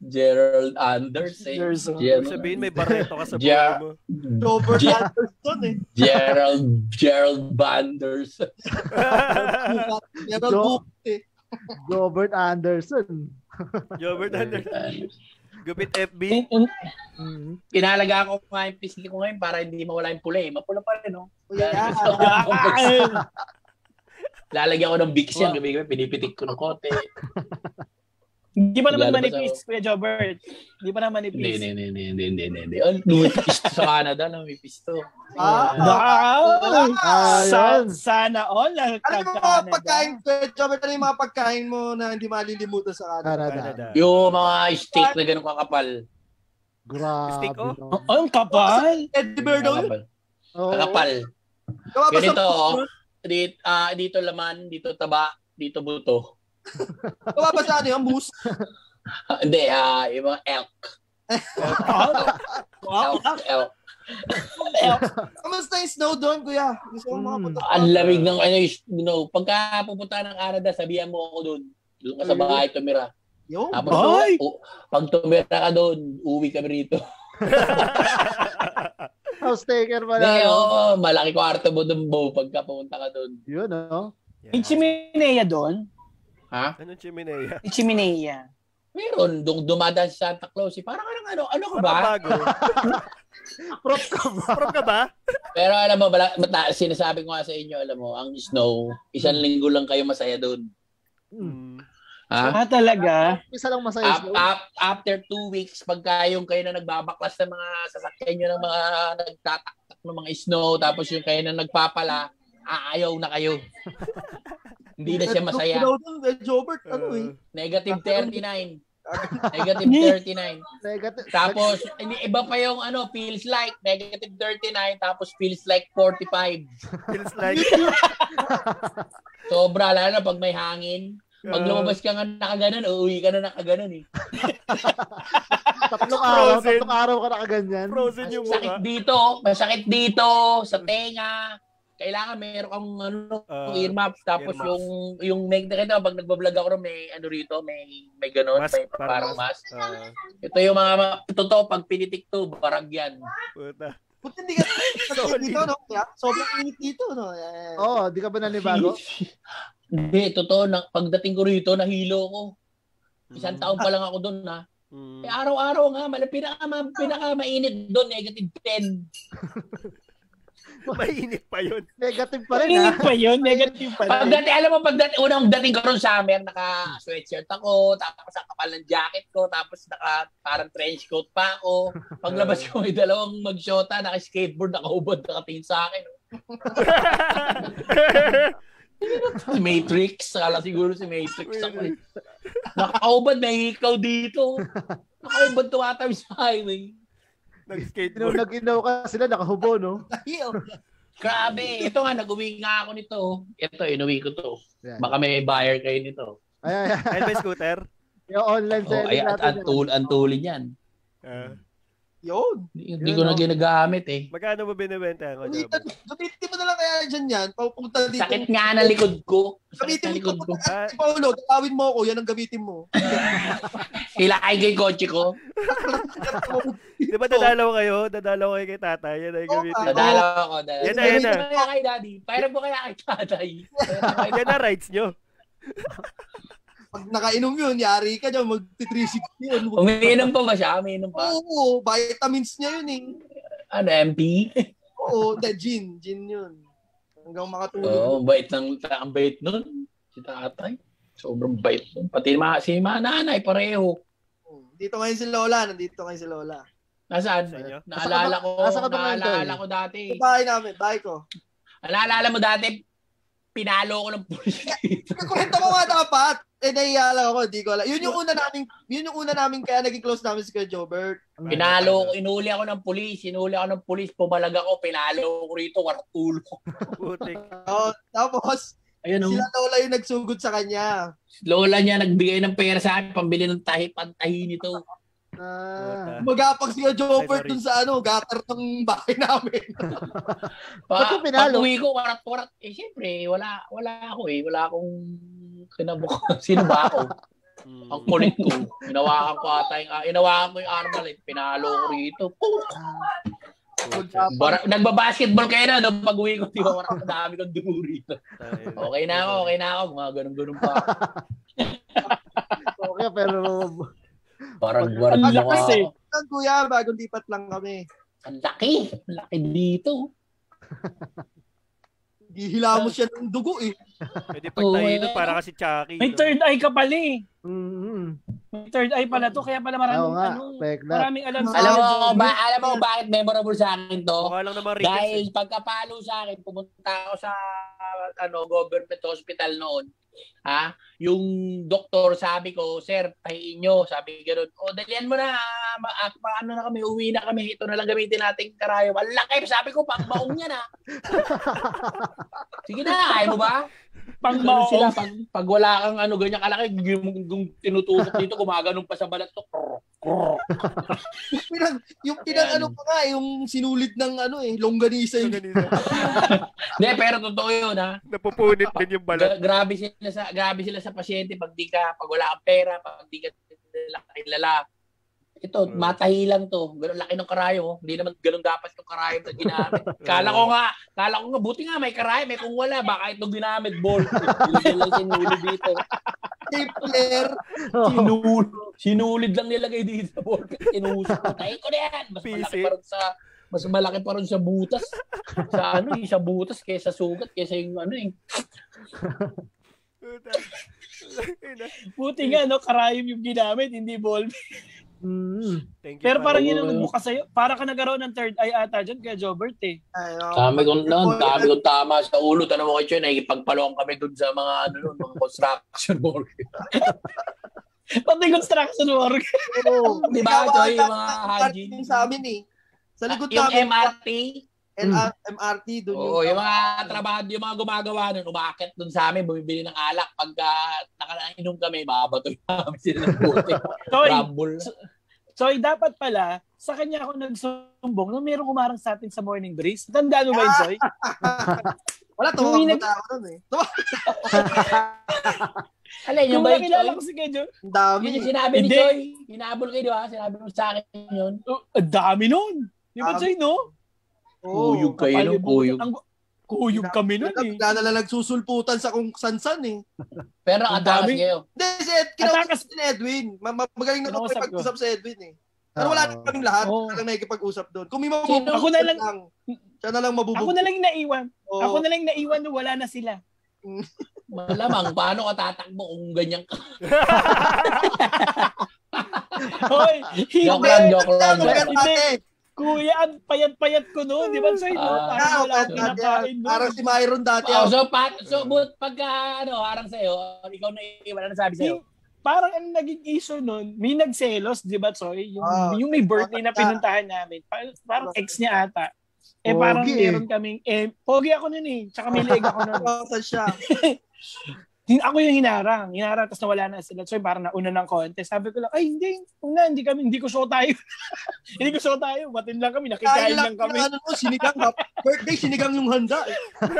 Gerald Anders. Eh. Years old. Gen- Ibig sabihin, may bareto ka sa buhay mo. Robert Ge- Anderson eh. Gerald, Gerald Banders. Gerald eh. Jobert Anderson. Jobert Anderson. Gupit FB. Mm. Pinalaga ko nga yung pisngi ko ngayon para hindi mawala yung pula eh. Mapula pa rin, no? Kuya, Ah, Lalagyan ko ng Vicks yan. Gabi-gabi, pinipitik ko ng kote. Hindi pa naman manipis, Kuya Jobert. Hindi pa naman manipis. hindi, hindi, hindi, hindi, hindi, hindi. Oh, lumipis to sa Canada, lumipis to. Ah, Wow! Ah, Sa, sana all Ano yung mga pagkain, Kuya Jobert, ano yung mga pagkain mo na hindi malilimutan sa Canada? Canada. Canada. Yung mga steak na ganun kakapal. Grabe. Stick, oh. Oh, ang kapal. Eddie Bird daw yun. Kakapal. Ganito, oh. Dito, ah, dito laman, dito taba, dito buto. Gawa ba sa ano yung moose? Hindi, ah, yung mga elk. Wow. Elk, elk. Kamusta yung snow doon, kuya? Gusto ko Mm. makapunta. Ang lamig ng ano, you know, pagka pupunta ng Canada, sabihan mo ako doon. Doon ka sa bahay tumira. Yo, Tapos, Ay! u- pag tumira ka doon, uwi kami rito. House taker pala. Hindi, oo, malaki kwarto mo doon, Bo, pagka pumunta ka doon. Yun, no? May chimenea doon. Ha? Anong chimenea? Chimenea. Meron, doon dumadaan sa Santa Claus. eh. Parang anong ano, ano ka Parang ba? bago. Prop ka ba? Prop ka ba? Pero alam mo, bala, mata, sinasabi ko nga sa inyo, alam mo, ang snow, isang linggo lang kayo masaya doon. Hmm. Ha? Ah, talaga? Isa lang masaya. Up, up, after two weeks, pagka yung kayo na nagbabaklas ng mga sasakyan nyo ng mga nagtataktak ng mga snow, tapos yung kayo na nagpapala, aayaw na kayo. Hindi na siya masaya. Kuya Jobert, ano eh. Negative 39. Negative 39. Negative. Tapos, iba pa yung ano, feels like negative 39, tapos feels like 45. Feels like... Sobra, lalo na pag may hangin. Pag Ah. lumabas ka nga nakaganon, uuwi ka na nakaganon eh. tatlong araw, tatlong araw ka nakaganyan. Frozen yung Sakit mukha. dito, masakit dito, sa tenga. Kailangan meron kang ano, Ah, earmuffs. Tapos earmuffs. yung, yung may, nakita pag nagbablog ako rin, may ano rito, may, may ganon, Mask, may parang parang mask. mask. Ah, Ito yung mga, totoo, pag pinitik to, barag yan. puta. Buti hindi ka kasi dito, no? Sobrang init dito, no? Eh, Oo, oh, di ka ba nanibago? Hindi, totoo, na, pagdating ko rito, nahilo ko. Isang Hmm. taon pa lang ako doon, ha. Hmm. Eh, araw-araw nga, mal, pinaka, pinaka mainit doon, negative 10. Mainit pa yun. Negative pa rin, ha? Init pa yun, negative pa rin. Pagdating, alam mo, pagdating, unang dating ko ron summer, naka-sweatshirt ako, tapos ang kapal ng jacket ko, tapos naka, parang trench coat pa ako. Paglabas ko, may dalawang magshota, naka-skateboard, nakahubad, nakatingin sa akin. Si Matrix, kala siguro si Matrix ako eh. Nakahubad, may ikaw dito. Nakahubad tumatawid sa highway. Nag-skateboard. Nag-inaw ka sila, nakahubo, no? dahil. Grabe, ito nga, nag-uwi nga ako nito. Ito, inuwi ko to. Baka may buyer kayo nito. Ay, ay, ay. Ayun ba yung scooter? Yung online Oh, selling ay, at, natin. at, tul, ang tulin yan. Ah, Yun. Hindi, ko na oh. ginagamit eh. magkano mo binibenta ko, Gamitin, mo na lang kaya dyan yan. Papunta dito. Sakit nga na likod ko. Sakit Gamitin na mo likod ko. Ah, Si Paolo, dalawin mo ako. Yan ang gamitin mo. Ilakay ko yung kotse ko. Di ba dadalaw kayo? Dadalaw kayo kay tatay. Yan ay gamitin. Mo. Dadalaw ako. Dadalaw. Yan na, yan na. Kaya kay daddy. Pairam mo kaya kay tatay. Yan na rights nyo. Pag nakainom yun, yari ka dyan. Magti-360 yun. Umiinom pa ba siya? Umiinom pa. Oo, vitamins niya yun eh. Ano, MP? Oo, the gin. Gin yun. Hanggang makatulog. Oo, oh, bait ng, ang bait nun. Si tatay. Sobrang bait nun. Pati ma, si ma nanay, pareho. Dito ngayon si Lola. Nandito ngayon si Lola. Nasaan? Naalala ko, Nasa ka ba ngayon, naalala Tol? ko dati. Sa bahay namin, bahay ko. Naalala mo dati, pinalo ko ng pulis dito. Kwento ko nga dapat. Eh, nahiya lang ako. Hindi ko alam. Yun yung una namin, yun yung una namin kaya naging close namin si Kuya Jobert. Pinalo ko, inuli ako ng pulis, inuli ako ng pulis, pumalag ako, pinalo ko rito, warak ulo. Putik. Oo, tapos, Ayun oh. sila Lola yung nagsugod sa kanya. Lola niya nagbigay ng pera sa akin, pambili ng tahi, pantahi nito. Ah, Magapag si sorry. dun sa ano, gutter ng bahay namin. Ba't Pa, ko pinalo? pag uwi ko, warat-warat. Eh, siyempre, wala, wala ako eh. Wala akong kinabuk. Sino ba ako? Hmm. Ang kulit ko. Inawakan ko ata yung, ah, inawakan ko yung armalite. Pinalo ko rito. Magapag. Bara, nagbabasketball kayo na, no? Pag uwi ko, di ba, warak dami kong rito. Okay na ako, okay na ako. Mga ganun-ganun pa. ako. okay, pero Parang warak Ang lakas eh. Lang, kuya, bagong lipat lang kami. Ang laki. Ang laki dito. Gihilamos siya ng dugo eh. Pwede pagtahi nun para kasi Chucky. May no? third eye ka pala eh. mm, May third eye pala to. Kaya pala Oo maraming, nga, ano, maraming alam sa Alam mo, ba, alam mo bakit memorable sa akin to? Mukha lang naman. Dahil pagkapalo sa akin, pumunta ako sa ano government hospital noon. Ha? Yung doktor sabi ko, sir, tahiin nyo. Sabi gano'n, o dalian mo na, ma, ah, ma- ano na kami, uwi na kami. Ito na lang gamitin nating karayom. Ang laki, sabi ko, pang maong yan ha. Sige na, kaya mo ba? Pang Ganun sila, pag, pag wala kang ano, ganyan kalaki, yung, yung tinutusok dito, gumaganon pa sa balat to. Krr, krr. Yung pinag, yung pinag ano pa nga, yung sinulid ng ano eh, longganisa yung Ganito. Hindi, pero totoo yun ha. Napupunit din yung balat. Gra- grabe sila sa grabe sila sa pasyente pag di ka pag wala kang pera, pag di ka kilala. Ito, Mm. matahi lang to. Ganun laki ng karayom. oh. Hindi naman ganun dapat yung karayom na ginamit. Kala ko nga, kala ko nga, buti nga may karayom. Eh, kung wala, baka ito ginamit, ball. Yun lang sinuli dito. stapler. Sinul, sinulid lang nilagay dito sa ball. Tinusok ko. Tayo ko na yan. Mas malaki Pisi. pa rin sa mas malaki pa rin sa butas. Sa ano, eh, sa butas kaysa sugat, kaysa yung ano eh. Buti nga, no, karayom yung ginamit, hindi ball. Mm. Thank you, Pero parang yun ang nagbukas sa'yo. Para ka nagkaroon ng third eye ata dyan kaya Jobert eh. Ay, oh. Dami kong, no, dami kong tama sa ulo. Tanong mo kayo, nakikipagpalong kami dun sa mga, ano, nun, mga construction worker. Pati construction work. Oo. Di ba, Joy, yung mga? MRT sa amin eh. Sa likod yung namin, MRT, LR, MRT, doon oo, yung mga trabaho, yung mga gumagawa nun, umakit dun sa amin, bumibili ng alak. Pagka nakainom kami, babatoy namin sila ng puti. Soy, Rumble. Soy, dapat pala, sa kanya ako nagsumbong na mayroong umarang sa atin sa morning breeze. Tandaan mo ba yun, Soy? Wala, Yung nag- na ako nun eh. Alin, yung ba nakilala Joy? ko si Kejo, Ang dami. Yun yung sinabi ni Hindi. Joy. Hinabol kayo, di ba? Sinabi mo sa akin yun. oh, ang dami nun. Di ba. Soy, no? Oo. Kuyog kayo? Kapalibutan. Kuyog. Ang, kuyog kami nun eh. Bigla na lang nagsusulputan sa kung san-san eh. Pero Ang dami. Hindi, si Ed, kinausap si Edwin. Ma- ma- Magaling na Kinausap ko. pag-usap si Edwin eh. Pero wala na kaming lahat. Oo. Wala lang nakikipag-usap doon. Kung may Sino? mabubog, Ako na lang- Siya na lang mabubog. Ako na lang naiwan. Oo. Ako na lang naiwan na wala na sila. Malamang, paano ka tatakbo kung ganyan ka? Hoy, Joke hindi. lang, joke lang. Joke ka lang. Kuya, ang payat-payat ko no. Di ba, Soy, no? Ah. Parang Ah, wala akong okay, kinakain no. Parang si Myron dati. Oh, ah. so, pat, so, but, pagka, ano, harang sa'yo, ikaw na iwan, ano sabi sa'yo? Yung- parang ang naging issue nun, may nagselos, di ba, Soy? Yung, Ah. yung may birthday na Ah. pinuntahan namin. Parang, parang ex niya ata. Eh, parang Pogi eh. meron kaming, eh, pogi ako nun eh. Tsaka may leg ako nun. Saan siya? hin- ako yung hinarang. Hinarang, tapos nawala na sila. So, parang nauna ng contest. Sabi ko lang, ay, hindi, una, hindi kami, hindi ko show tayo. hindi ko show tayo. Matin lang kami, Kain nakikain lang lang kami. ano mo, sinigang. ha? Birthday, sinigang yung handa. Eh.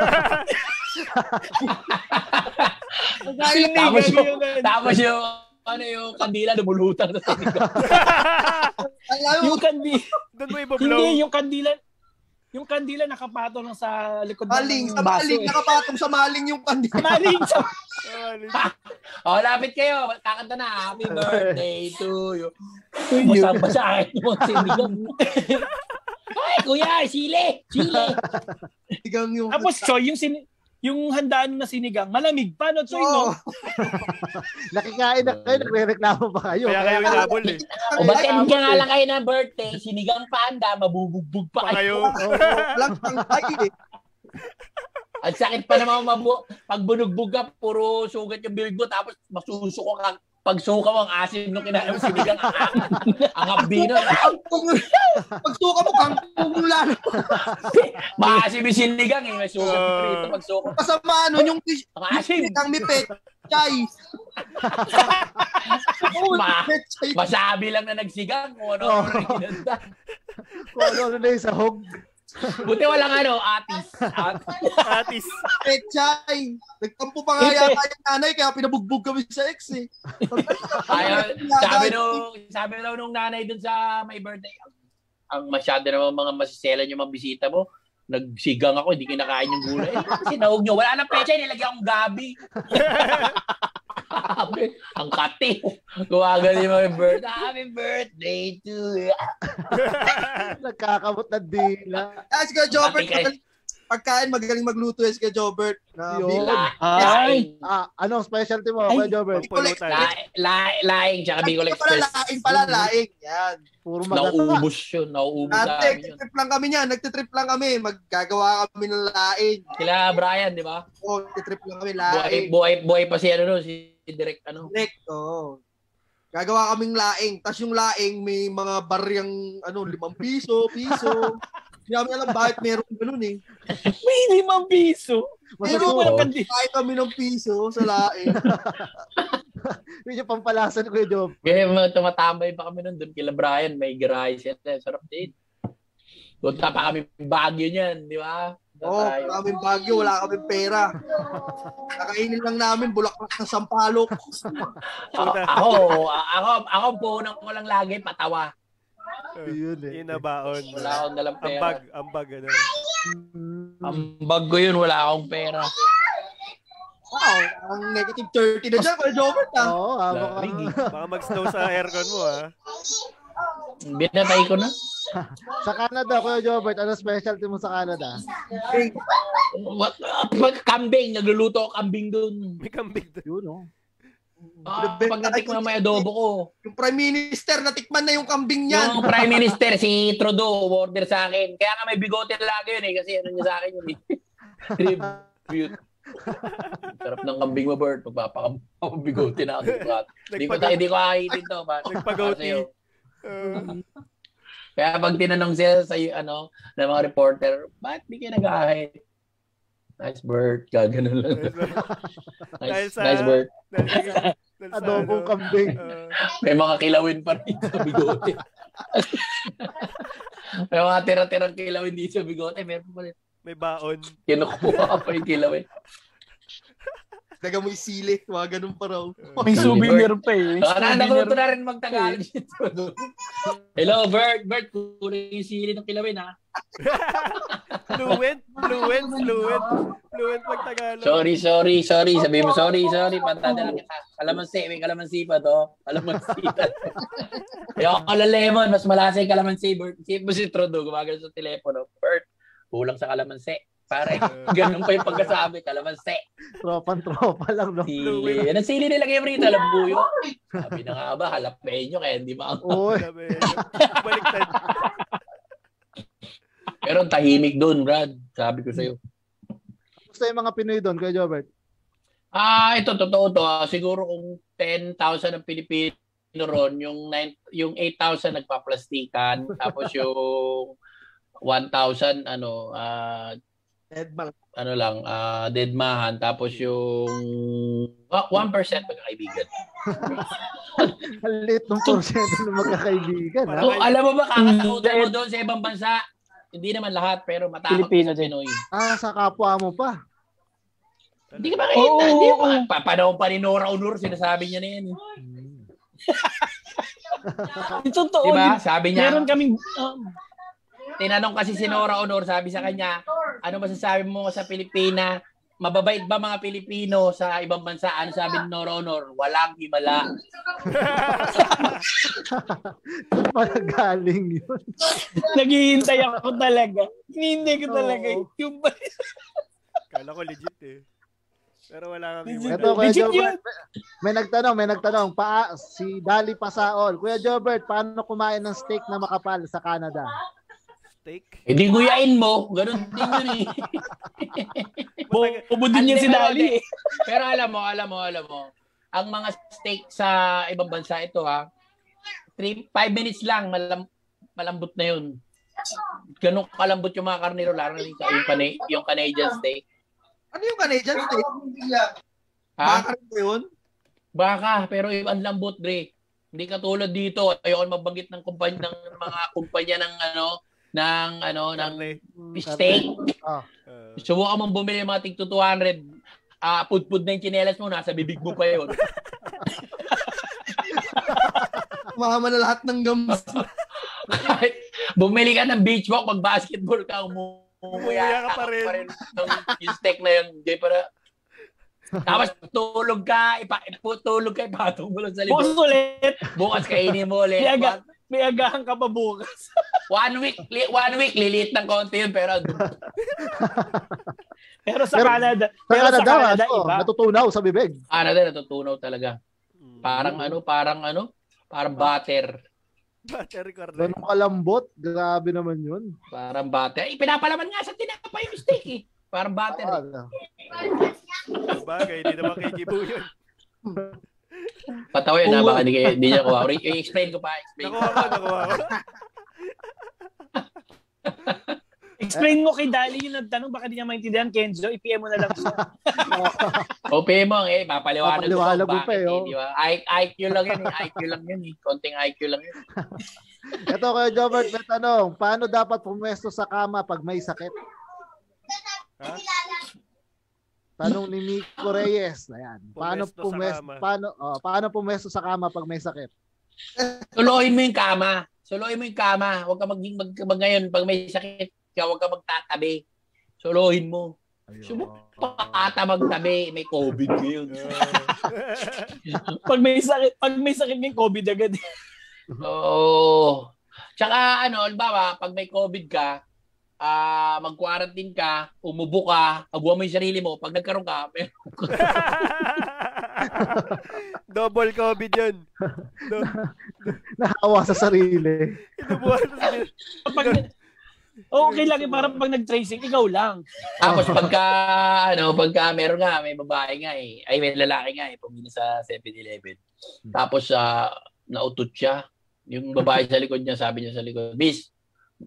Kain lang. Tapos Sinigang yung, yun. tapos yung, ano yung kandila lumulutang sa sinigang. Yung kandila, Doon mo ibablow. hindi, yung kandila, yung kandila nakapatong lang sa likod maling, ng sa baso. maling, eh. nakapatong sa maling yung kandila. Maling sa O, lapit kayo. Kakanta na. Happy birthday to you. Basa-basa yung sinigang. Ay, kuya, sili! Sili! Tapos, Choy, yung, sin- yung handaan na sinigang, malamig pa, no, Choy, no? Oo. Nakikain na kayo, nagre-reklamo pa kayo. Kaya kayo inabol eh. O, ba't ka nga lang kayo ng birthday? Sinigang panda, mabubugbog pa Pa kayo. kayo. Oo, Walang tangkay eh. Ang sakit pa naman mabu pag bunugbog ka, puro sugat yung bilbo, tapos masusuko ka. Pag suka mo, ang asim nung kinain mo sinigang, ang, ang abino. Pag suka mo, kangkong mo lalo. Maasim yung sinigang eh. May sugat uh, rito pag suka. Kasama ano yung Ang asim. sinigang may pet. Chay. Oo, Ma-. Masabi lang na nagsigang kung ano ang kinanta. Kung ano na yung sahog. Buti walang ano, atis. At, Atis. Pet chay. Nagtampo pa nga yata yung nanay, kaya pinabugbog kami sa ex eh. ayaw, sabi nung, sabi daw nung nanay dun sa may birthday, ang, masyado naman mga masiselan yung mga bisita mo, nagsigang ako, hindi kinakain yung gulay. Kasi naog nyo, wala na pecha, nilagyan akong gabi. Sabi, ang kati. Gumagal yung mga birthday. Happy birthday to you. Nagkakamot ng dila. Ah, si Kuya Jobert, magaling- pagkain, magaling magluto eh si Kuya Jobert. Na Yun. bila. Laing. Ah, anong specialty mo, Ay. Kuya Jobert? Pulutan. Laing, laing, tsaka Bicol Pala Express. laing pala, laing. Yan. Puro magata. Nauubos yun, nauubos Ate, nagtitrip lang kami niyan. Nagtitrip lang kami. Maggagawa kami ng laing. Sila Brian, di ba? Oo, nagtitrip lang kami, Buhay, laing. buhay, buhay pa si ano no, si Direk ano. Correct, oo. Gagawa kaming laing. Tapos yung laing, may mga baryang, ano, limang piso, piso. Hindi namin alam bakit meron ganun eh. May limang piso. Masasuko. walang kandi. Kahit kami ng piso sa laing. Yun yung pampalasan, Kuya Job. Kaya mga tumatambay pa kami nun doon kila Brian, may garage yan. eh, Sarap din. Punta pa kami Baguio niyan, di ba? Oo, oh, Tayo. kaming bagyo, wala kaming pera. Nakainin lang namin, bulaklak ng sampalok. ako, ako, ako, ako punan ko lang lagi patawa. Yun eh. Yun na baon. Wala akong dalang pera. Ambag, ambag, ano. Ang bag ko yun, wala akong pera. Wow, ang negative 30 na dyan, Kuya Jobert ah. Oo, habang Lamig Baka mag-snow sa aircon mo, ha? Binatay ko na. sa Canada, Kuya Jobert, ano specialty mo sa Canada? Pag kambing, nagluluto ako kambing doon. May kambing doon. Yun, oh. Ah, pag natikman mo yung adobo ko, yung Prime Minister, natikman na yung kambing niyan. Yung Prime Minister, si Trudeau, order sa akin. Kaya nga may bigote lagi yun eh, kasi ano niya sa akin yun eh. Tribute. Sarap ng kambing mo, Bert. Magpapabigote na ako. Hindi ko, hindi ko kakainin to. Pa, Nagpagoti. Uh, Kaya pag tinanong siya sa ano, ng mga reporter, bakit di kayo nag-ahit? Nice Bert. Gaganon lang. Nice, sa- nice sa Adobong ano, kambing. uh, May mga kilawin pa rin sa bigote. May mga tira-tirang kilawin dito sa bigote. Meron pa rin. may baon. Kinukuha pa yung kilawin. Daga mo isili, mga ganun pa raw. May souvenir pa eh. May Ah, na, rin mag-Tagalog dito. Hello, Bert. Bert, kunin yung sili ng kilawin, ha? Fluent, fluent, fluent. Fluent pag Tagalog. Sorry, sorry, sorry. Sabi mo, sorry, sorry. Patadala kita. Kalamansi, may kalamansi pa to. Kalamansi. Yung kala lemon, mas malasa yung kalamansi. Bert, isip mo si Trudeau, gumagano sa telepono. Bert, kulang sa kalamansi. Pare, ganun pa yung pagkasabi, kalamansi. Tropan-tropa lang, no? Sili. Yan ang sili nilagay mo rito, alam buyo. Sabi na nga ba, halapenyo, kaya hindi ma Uy, Sabi, Baliktad. Pero tahimik doon, Brad. Sabi ko sa'yo. gusto yung mga Pinoy doon, Kuya Jobert? Ah, ito totoo to. ah. Siguro kung 10,000 ang Pilipino ron, yung 9, yung 8,000 nagpaplastikan, tapos yung 1,000 ano, ah Edman. ano lang, ah, deadmahan. Tapos yung ah, 1% magkakaibigan. Liit ng porsyento ng magkakaibigan. Ha? Oh, alam mo ba, kakatakutan mo Mm, doon sa ibang bansa. Hindi naman lahat, pero matakot Pilipino sa. Pinoy. Ah, sa kapwa mo pa. Hindi ka makita. Oo, Hindi oo, pa. oo. Pa, panahon pa ni Nora Honor, sinasabi niya na yan. Hmm. Totoo. Di ba? din. Sabi niya, Meron kaming um, tinanong kasi si Nora Honor, sabi sa kanya, ano masasabi mo sa Pilipina? Mababait ba mga Pilipino sa ibang bansa? Ano sabi ni Nora Honor? Walang himala. Saan pala galing yun? naghihintay ako talaga. Hinihintay ko talaga Oo. yung ba- Kala ko legit eh. Pero wala kang Legit. Ito, Kuya Jobert, may, may nagtanong, may nagtanong, pa, si Dali Pasaol. Kuya Jobert, paano kumain ng steak na makapal sa Canada? Steak. Hindi guyain mo. Ganun din yun eh. Bobo din yan si Dali eh. Pero alam mo, alam mo, alam mo, ang mga steak sa ibang bansa ito ha, 3 5 minutes lang malam, malambot na 'yun. Ganun kalambot yung mga karnero lalo na sa yung, Cana- yung Canadian steak. Ano yung Canadian steak? Ha? Baka rin yun? Baka, pero yung ang lambot, Dre. Hindi katulad dito. Ayoko mabanggit ng kumpanya ng mga kumpanya ng ano ng ano ng Karne. steak. Uh, Subukan mong bumili ng mga tig 200 ah pudpud na yung tsinelas mo nasa bibig mo pa yun. Kumama na lahat ng gums. Bumili ka ng beach walk, mag-basketball ka, umuya ka pa rin. ng, yung steak na yun. Di para, tapos tulog ka, ipa, tulog ka, ipatong mo lang sa Bukas libro. ulit. Bukas kainin mo ulit. May, aga, may agahan ka pa bukas. One week, li, one week, lilit ng konti yun, pero Pero sa Pero- Canada, Sa pero sa Canada, Canada, ano, iba. natutunaw sa bibig. ano din, natutunaw talaga. Parang ano, parang ano, parang butter. Battery karne. Ganun kalambot. Grabe naman yun. Parang butter. Eh, pinapalaman nga sa tinapay yung steak eh. Parang butter. eh. Ah, Bagay, hindi naman kay Gibu yun. Patawa yun ha, Oo. baka di, di niya kuha. Or, i-explain ko pa, explain ko. Nakuha ko, nakuha ko. Explain mo kay Dali yung nagtanong, baka di niya maintindihan, Kenzo, i-PM mo na lang siya. O, mo, eh, papaliwanag ko Papaliwanag mo pa, eh, oh. di ba? I- IQ lang yan, eh. IQ lang yan, eh. Konting IQ lang yan. Ito kay Jobert, may tanong. Paano dapat pumwesto sa kama pag may sakit? Ha? Tanong ni Nico Reyes. Ayan. Paano kama. paano oh, paano pumwesto sa kama pag may sakit? Suluhin mo yung kama. Suluhin mo yung kama. Huwag ka mag, mag, mag ngayon, pag may sakit ka, huwag ka magtatabi. Suluhin mo. Pakata magtabi, may COVID ngayon. Pag may sakit, pag may sakit ng COVID agad. Oo. Tsaka ano, halimbawa, pag may COVID ka, ah mag-quarantine ka, umubo ka, abuha mo yung sarili mo, pag nagkaroon ka, meron Double COVID yun. Do- Nahawa sa sarili. Inubuhan sa sarili. Pag, okay lang yun, parang pag nag-tracing, ikaw lang. Tapos pagka, ano, pagka meron nga, may babae nga eh, ay may lalaki nga eh, pumili sa 7-Eleven. Tapos, ah, nautot siya. Yung babae sa likod niya, sabi niya sa likod, Bis,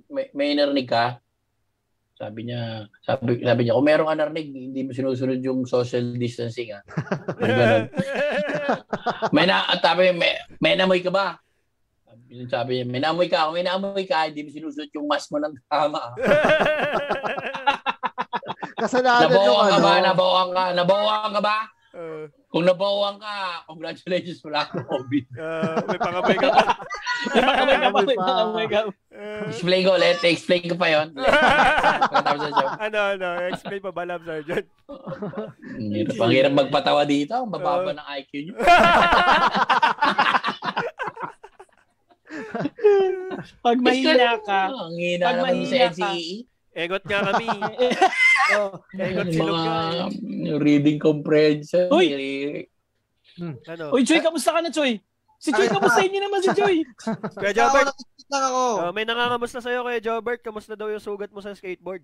may, may narinig ka? Sabi niya, sabi, sabi niya, kung meron ka narinig, hindi mo sinusunod yung social distancing, ah. Yung ganun. may na, at sabi, may, may namoy ka ba? Sabi- Sabi niya, may naamoy ka. Kung may naamoy ka, hindi mo sinusunod yung mask mo ng tama. ah. Kasalanan yung Nabawahan ka ano. ba? Nabawahan ka? Nabawahan ka ba? Uh, Kung nabawahan ka, congratulations, wala kang COVID. uh, may pangabay ka pa. May makamay ka pa, may May pa. makamay ka pa. Uh, Explain ko ulit. Explain ko pa show. ano, ano, explain pa ba, Lab Sergeant? Ang hirap magpatawa dito. Ang bababa ng IQ nyo. Pag mahina ka, Ah, Ang hina Pag mahina ka. Egot nga kami. Oh, Egot silog mga reading comprehension. Uy! eh, Ano? Uy, Choy, kamusta ka na, Choy? Si Choy, kamusta niyo naman si Choy? Kuya Ako, Jobert, lang ako. uh, may nangangamusta sa'yo, Kuya Jobert. Kamusta daw yung sugat mo sa skateboard?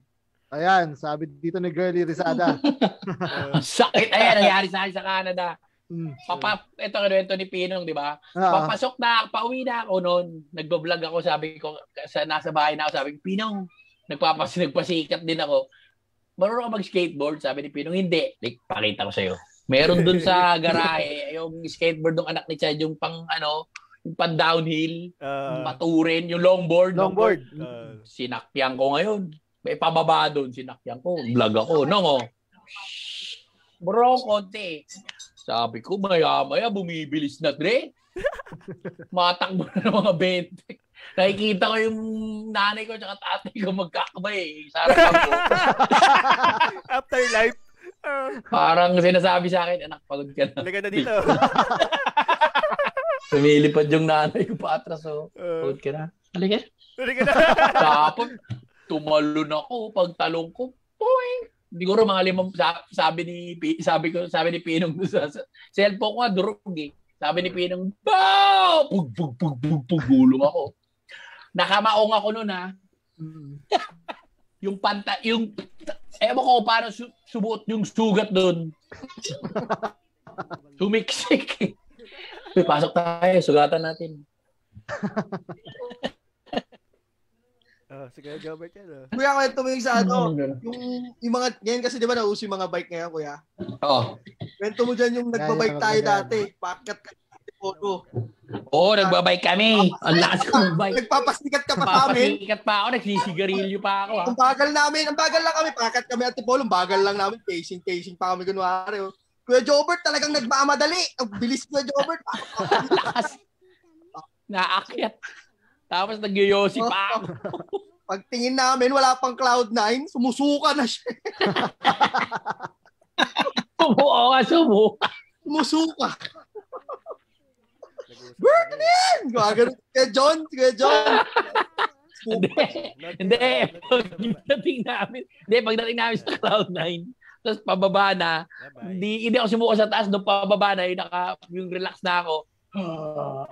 ayan, sabi dito ni Girlie Rizada. Uh, sakit. Ayan, nangyari sa akin sa Canada. Hmm. Papa, ito kinuwento ni Pinong, di ba? Ah, Papasok na, pauwi na ako noon. Nagbo-vlog ako, sabi ko, sa, nasa bahay na ako, sabi ko, Pinong, nagpapas, nagpasikat din ako. marunong ka mag-skateboard? Sabi ni Pinong, hindi. Like, pakita ko sa'yo. Meron dun sa garahe, yung skateboard ng anak ni Chad, yung pang ano, yung pang downhill, Ah, maturin, yung longboard. Longboard. ah, Sinakyan ko ngayon. May pababa doon, sinakyan ko. Vlog ako. No, oh. Bro, konti. Sabi ko, maya-maya, bumibilis na, Dre. Matakbo na ng mga 20. Nakikita ko yung nanay ko at tatay ko magkakabay. Sa harapan ko. afterlife. Ah, Parang sinasabi sa akin, anak, pagod ka na. Halika na dito. Sumilipad yung nanay ko pa atras. Oh. Ah, Pagod ka na. Halika. halika na. Tapos, tumalon ako. Pagtalong ko, poing! Siguro mga limang, sa- sabi ni, sabi ko, sabi ni Pinong sa, sa cellphone ko, durog eh. Sabi ni Pinong, Bow! Pug, pug, pug, pug, pug, gulong ako. Nakamaong ako noon ha. Mm. Yung panta, yung, ewan ko paano su- subuot yung sugat doon. Sumiksik. Pasok tayo, sugatan natin. Ah, sige, Gilbert yan. ah. Kuya, mo yung sa ano, yung, yung mga, ngayon kasi di ba nauso yung mga bike ngayon, kuya? Oo. Kwento mo dyan yung nagbabike tayo dati. Pakat ka photo. Oo, nagbabike kami. Ang lakas ng bike. Nagpapasikat ka pa sa amin. Papasikat pa ako, nagsisigarilyo pa ako. ah. Ang bagal namin, ang bagal lang kami. Pakat kami at Tipolo, ang bagal lang namin. Casing, casing pa kami kunwari. Oh. Kuya Jobert talagang nagmamadali. Ang bilis Kuya Jobert. Naakyat. Tapos nagyoyosi pa ako. Pagtingin namin, wala pang Cloud9. Sumusuka na siya. Sumuo ka, sumuo. Sumusuka. Berlin! Gumagano. Kuya John, Kuya John. Hindi. Hindi. Pagdating namin, hindi, pagdating namin sa Cloud9, tapos pababa na, hindi, hindi ako sumuko sa taas, nung pababa na, yung, naka, yung relax na ako.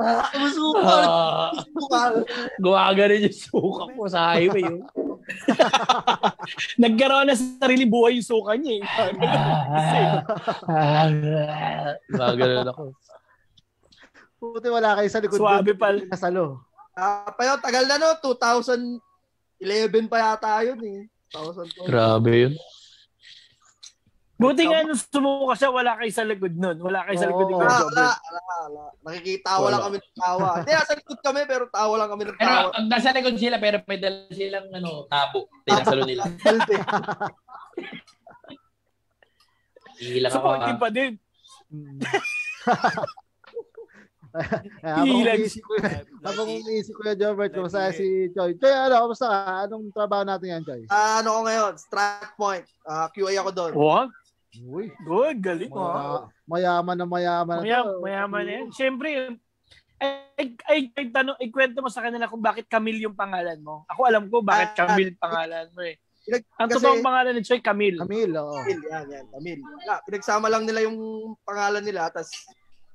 Ah. Ah. Gumagano yung suka ko sa highway. Yung, Nagkaroon na sa sarili buhay yung suka niya eh. Gumagano ako. Puti wala kayo sa likod. Suwabe pal. Nasalo. Ah, pa yun, tagal na no. 2011 pa yata yun eh. 2012. Grabe yun. Buti nga nung sumuka siya, wala kayo sa likod nun. Wala kayo sa likod ni Oo. Kuya Wala, Jobert. wala, wala, wala. Nakikitawa lang kami ng tawa. Hindi, nasa likod kami, pero tawa lang kami ng Pero tawa. ang nasa likod sila, pero may dala silang ano, tabo. Tinasalo nila. Healthy. Ilang ako. Supportive ah. pa din. Mm. Ay, habang umiisip ko, yung Jobert, kumusta si Choy? Choy, ano, kumusta ka? Anong trabaho natin yan, Choy? Ah, ano ko ngayon? Strat Point. Ah, QA ako doon. What? Uy, Good, galing. maya- mayaman na mayaman. na Maya, to. mayaman na yan. Siyempre, ay, ay, tanong, ikwento mo sa kanila kung bakit Camille yung pangalan mo. Ako alam ko bakit Ah, Camille pangalan mo eh. Pinag- Ang kasi- totoong pangalan ni Choy, Camille. Camille, oo. Tamil, yan, yan. Tamil. Wala, pinagsama lang nila yung pangalan nila, tas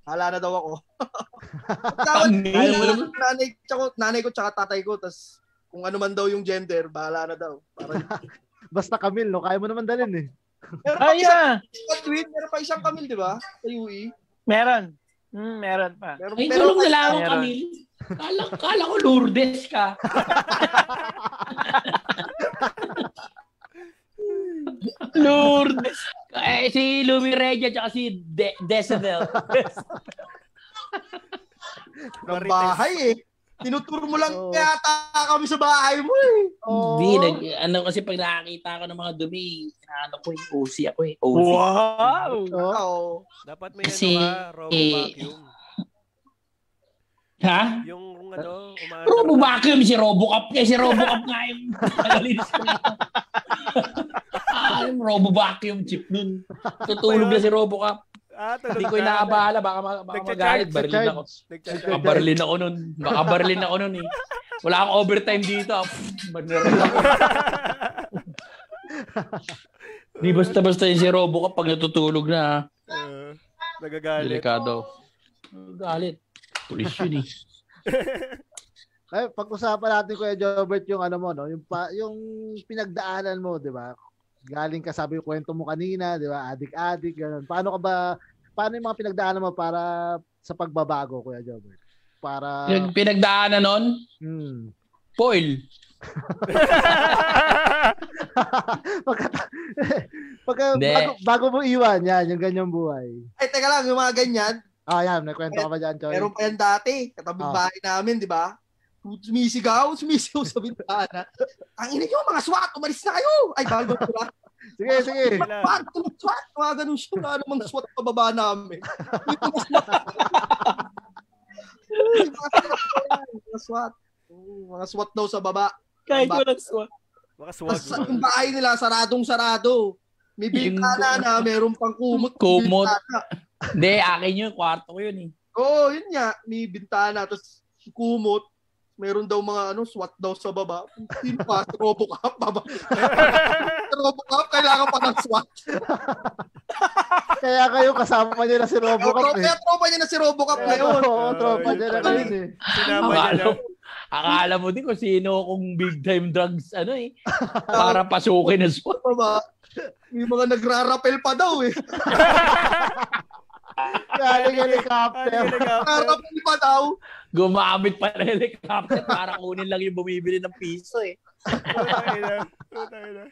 hala na daw ako. Tamil? nanay, tsaka, nanay ko tsaka tatay ko, tas kung ano man daw yung gender, bahala na daw. Para, Basta Camille, no? Kaya mo naman dalhin eh. Meron pa Ay, isang yeah. tweet, meron pa isang Camille, di ba? Sa UE. Meron. Hmm, meron pa. Meron, Ay, meron pa na lang ako, Meron. Camille. Kala, kala ko Lourdes ka. Lourdes. Eh, si Lumi Regia at si De- Decibel. ng bahay eh. Tinuturo mo lang Oo. yata kami sa bahay mo eh. Oo. Hindi, nag, ano kasi pag nakakita ko ng mga dumi, ano ko yung OC ako eh. OC. Wow! Oo. Dapat may Kasi, ano ka, robo eh, vacuum. Ha? Yung ano, umaandar. Pero bumakium si Robocop. Eh, si Robocop nga yung nagalinis ko ah, yung Robo Vacuum chip nun. Tutulog na si Robocop. Ah, Hindi ko na. inaabala. Baka, baka magalit. Barilin ako. Baka barilin ako nun. Baka barilin ako nun eh. Wala akong overtime dito. ah. Pff, Banaril ako. Di basta-basta yung si Robocop pag natutulog na. ah. Uh, nagagalit. Delikado. Galit. Pulis yun eh. Ay, pag-usapan natin Kuya Jobert yung ano mo no, yung pa, yung pinagdaanan mo, 'di ba? Galing ka sabi yung kwento mo kanina, 'di ba? Adik-adik ganun. Paano ka ba paano yung mga pinagdaanan mo para sa pagbabago, Kuya Jobert? Para Yung pinagdaanan nun, hmm. foil. pagka, pagka bago, bago mo iwan, yan, yung ganyang buhay. Ay, teka lang, yung mga ganyan, Ah, yan, nakwento ka ba dyan, Choy? meron pa yan dati, katabing Ah. bahay namin, di ba? Sumisigaw, sumisigaw sa bintana. Ang ina nyo, mga SWAT, umalis na kayo! Ay, bago ko na. Sige, sige. Kailan? SWAT, mga SWAT, mga ganun siya. Wala namang SWAT pa baba namin. May mga SWAT. Mga SWAT mga SWAT. SWAT daw sa baba. Kahit walang swat. Mga. Tapos yung bahay nila, saradong sarado. May bintana na, meron pang kumot. Kumot. Hindi, akin yun. Kwarto ko yun eh. Oo, yun nga. May bintana, tapos kumot. Meron daw mga ano, SWAT daw sa baba. Sino pa? Robocop, baba. Robocop, kailangan pa ng SWAT. Kaya kayo kasama niyo na si Oh, Robocop eh. Kaya tropa niya na si Robocop ngayon. Oo, tropa niya na ngayon eh. Sinama niya na. mo- akala mo din kung sino kung big time drugs ano eh. Para pasukin na. Baba. May mga nagrarapel pa daw eh. Galing helicopter. Nagrarapel pa daw. Gumamit pa ng helicopter para kunin lang yung bumibili ng piso eh. Putangina. Putangina.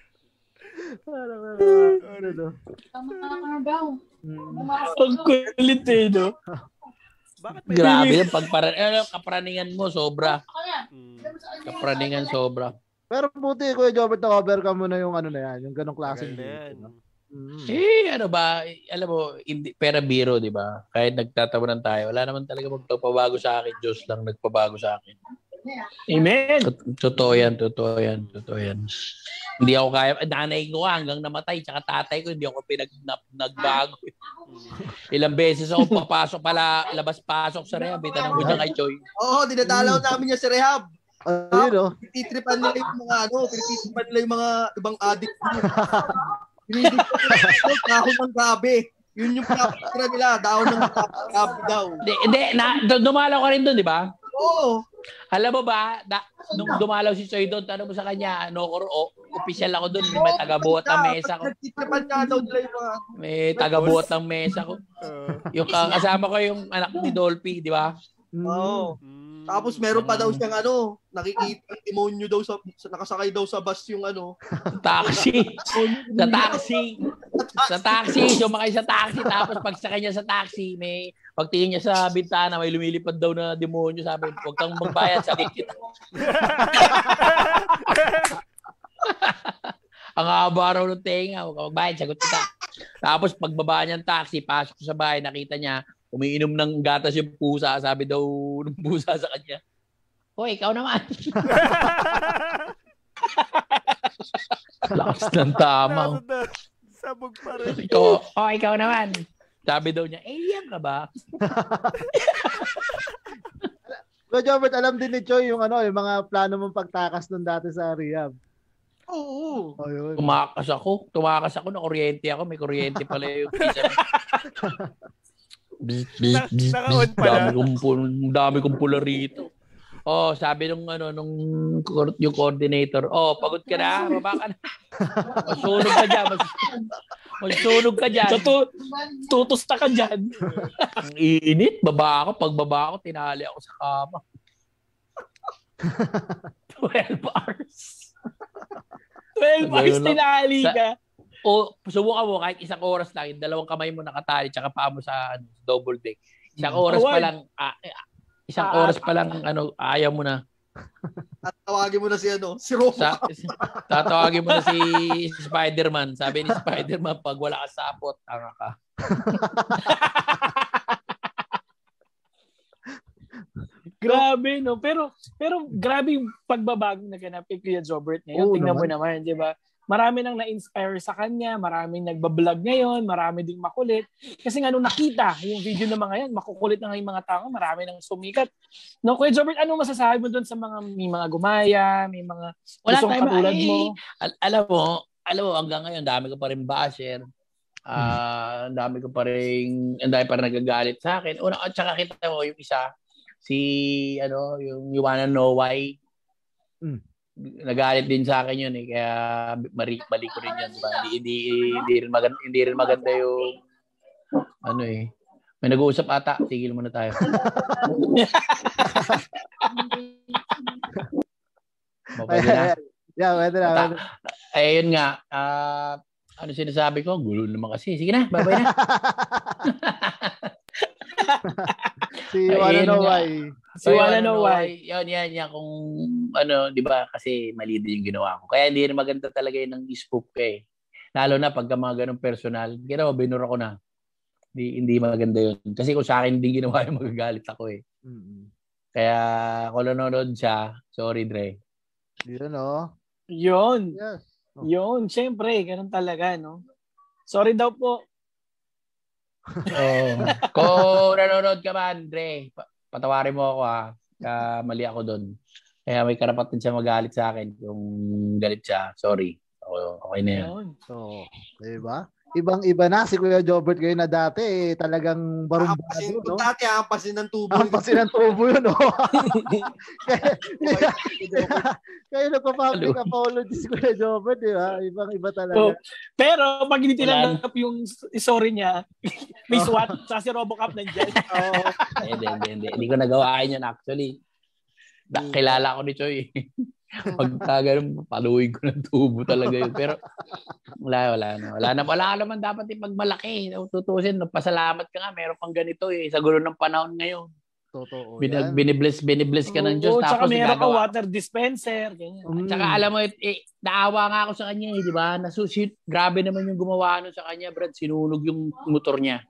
Parang, ano, ano. Tama ka na daw. Hmm. Ang kulit eh, no? Bakit may... Grabe yung pagpara ano, kapraningan mo sobra. Kapraningan sobra. Pero buti, Kuya Jobert, na-overcome mo na yung ano na yan, yung ganong klaseng na date, no? Mm. Eh, ano ba, alam mo, hindi, pera biro, di ba? Kahit nagtatawanan tayo, wala naman talaga magpapabago sa akin. Diyos lang nagpabago sa akin. Amen. Tot- Totoo yan, totoo yan, totoo yan. Hindi ako kaya, nanay ko hanggang namatay, tsaka tatay ko, hindi ako pinag, na, nagbago. Ilang beses ako papasok pala, labas-pasok sa rehab, itanong ko dyan kay Choy. Oo, dinadalaw namin niya si Rehab. Ayun, no? Pinititripan nila yung mga ano, pinititripan nila yung mga ibang addict. Yung dahon ng gabi. Yun yung pinapatira nila, dahon ng gabi daw. Hindi, hindi, na, dumalaw ka rin doon, di ba? Oo. Alam mo ba, da, nung dumalaw si Choy doon, tanong mo sa kanya, ano ko, o, official ako doon, may tagabuhat ng mesa ko. Pinititripan nga daw nila yung mga May tagabuhat ng mesa ko. Yung ka- kasama ko yung anak ni Dolphy, di ba? Mm. Oo. mm. Tapos meron pa daw siyang ano, nakikita yung demonyo daw sa, sa- nakasakay daw sa bus yung ano. Taxi. sa taxi. Sa taxi, sumakay sa taxi. Tapos pagsakay niya sa taxi, may pagtingin niya sa bintana, may lumilipad daw na demonyo. Sabi, huwag kang magbayad sa kita. Ang haba raw ng tenga, huwag kang magbayad, sagot kita. Tapos pagbaba niya ng taxi, pasok sa bahay, nakita niya, umiinom ng gatas yung pusa. Sabi daw ng pusa sa kanya, Hoy, ikaw naman. Lakas ng tama. Sabog pa rin. Ikaw, oh, ikaw naman. Sabi daw niya, alien ka ba? Kuya Jobert, alam din ni Choy yung ano, yung mga plano mong pagtakas nun dati sa rehab. Oo. Oh, yun. Tumakas ako. Tumakas ako na kuryente ako. May kuryente pala yung pizza. Bzz, naka-on bzz. pala. Dami kong, dami kong pula rito. Oh, sabi nung ano nung yung coordinator, "Oh, pagod ka na, baba ka na. Masunog ka diyan, mas, masunog ka diyan." Tutu- tutusta ka dyan. Ang init, baba ako, pagbaba ako, tinali ako sa kama. 12 hours. 12 hours tinali Sa- ka. O subukan mo kahit isang oras lang, yung dalawang kamay mo nakatali tsaka paa mo sa ano, double deck. Isang oras pa lang, ah, eh, isang Ah, oras pa lang ano, ayaw mo na. At tawagin mo na si ano, si Robo. Sa, tatawagin mo na si Spider-Man. Sabi ni Spider-Man, pag wala ka sapot, tanga ka. Grabe, no? Pero, pero grabe yung pagbabago na ganap kay Kuya Jobert ngayon. Oo Tingnan mo naman. naman, di ba? Marami nang na-inspire sa kanya, maraming nagbablog ngayon, marami ding makulit. Kasi nga nung nakita yung video ng mga yan, makukulit na nga yung mga tao, marami nang sumikat. No, Kuya Jobert, ano masasabi mo doon sa mga may mga gumaya, may mga Wala gustong katulad ay, mo? Al- alam mo, alam mo, hanggang ngayon, dami ko pa rin basher. Ah, ang dami ko pa rin, ang dami pa rin nagagalit sa akin. Una, at saka kita mo, yung isa, si, ano, yung You Wanna Know Why. Mm. Nagalit din sa akin yun eh, kaya mali, mali ko rin yun. Diba? Hindi, hindi, hindi, rin maganda, hindi rin maganda yung, ano eh, may nag-uusap ata, tigil muna tayo. Mapwede na. yeah, pwede na. Pwede. Eh, yun nga. ah, ano sinasabi ko? Gulo naman kasi. Sige na, babay na. Si Ay, Wanna yun Know nga. Why. Si Wanna Know Why. Yan, yan, yan. Kung ano, di ba? Kasi mali din yung ginawa ko. Kaya hindi rin maganda talaga yun ng spook eh. Lalo na pagka mga ganong personal. Ginawa, binura ko na. Hindi, hindi maganda yun. Kasi kung sa akin hindi ginawa yung magagalit ako eh. Mm-mm. Kaya kung nanonood siya, sorry Dre. Yun, oh. Yun. Yes. Yun, syempre, ganun talaga, no? Sorry daw po. Oh. kung nanonood ka man, Dre, pa- patawarin mo ako ha. Ka mali ako doon. Kaya may karapatan siya magalit sa akin kung galit siya. Sorry. O- Okay na yan. Yun. So, di ba? Ibang-iba na si Kuya Jobert ngayon na dati eh, talagang barumbado, Hampasin, no? dati hampasin ng tubo. Ang pasin ng tubo yun, no? kaya, kaya nagpa-public Hello. apology si Kuya Jobert, di ba? Ibang-iba talaga. So, pero pag hindi Wala tinanggap yung sorry niya, may SWAT sa si Robocop nandiyan. Oo. Hindi, hindi, hindi. Hindi ko nagawain yan actually. Da, kilala ko ni Choy. Pagka ganun, paluin ko ng tubo talaga yun. Pero wala, wala na. Wala na. Wala ka naman dapat ipagmalaki. Tutusin, pasalamat ka nga. Meron pang ganito eh. Sa gulo ng panahon ngayon. Totoo Binag, yan. binibless, binibless ka ng Oo, Diyos. tsaka tapos meron ka water dispenser. Ganyan. Mm. Tsaka alam mo, eh, naawa nga ako sa kanya eh, di ba? Nasusit, grabe naman yung gumawa nun sa kanya, Brad. Sinunog yung motor niya.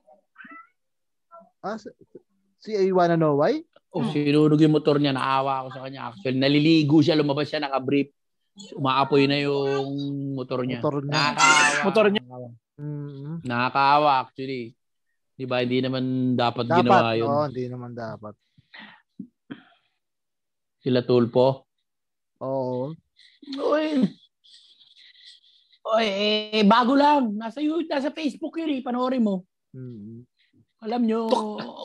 Ah, si, si I Oh, sinunog yung motor niya, naawa ako sa kanya. Actually, naliligo siya, lumabas siya, nakabrief. Umaapoy na yung motor niya. Motor niya. Nakakaawa. Motor niya. Mm. Nakakaawa actually. 'Di ba? Hindi naman dapat, Dapat, ginawa 'yun. oo, hindi naman dapat. Sila tulpo. Oo. Oy. Oy, eh, bago lang. Nasa YouTube, nasa Facebook 'yun eh. Panoorin mo. Mm. Alam nyo,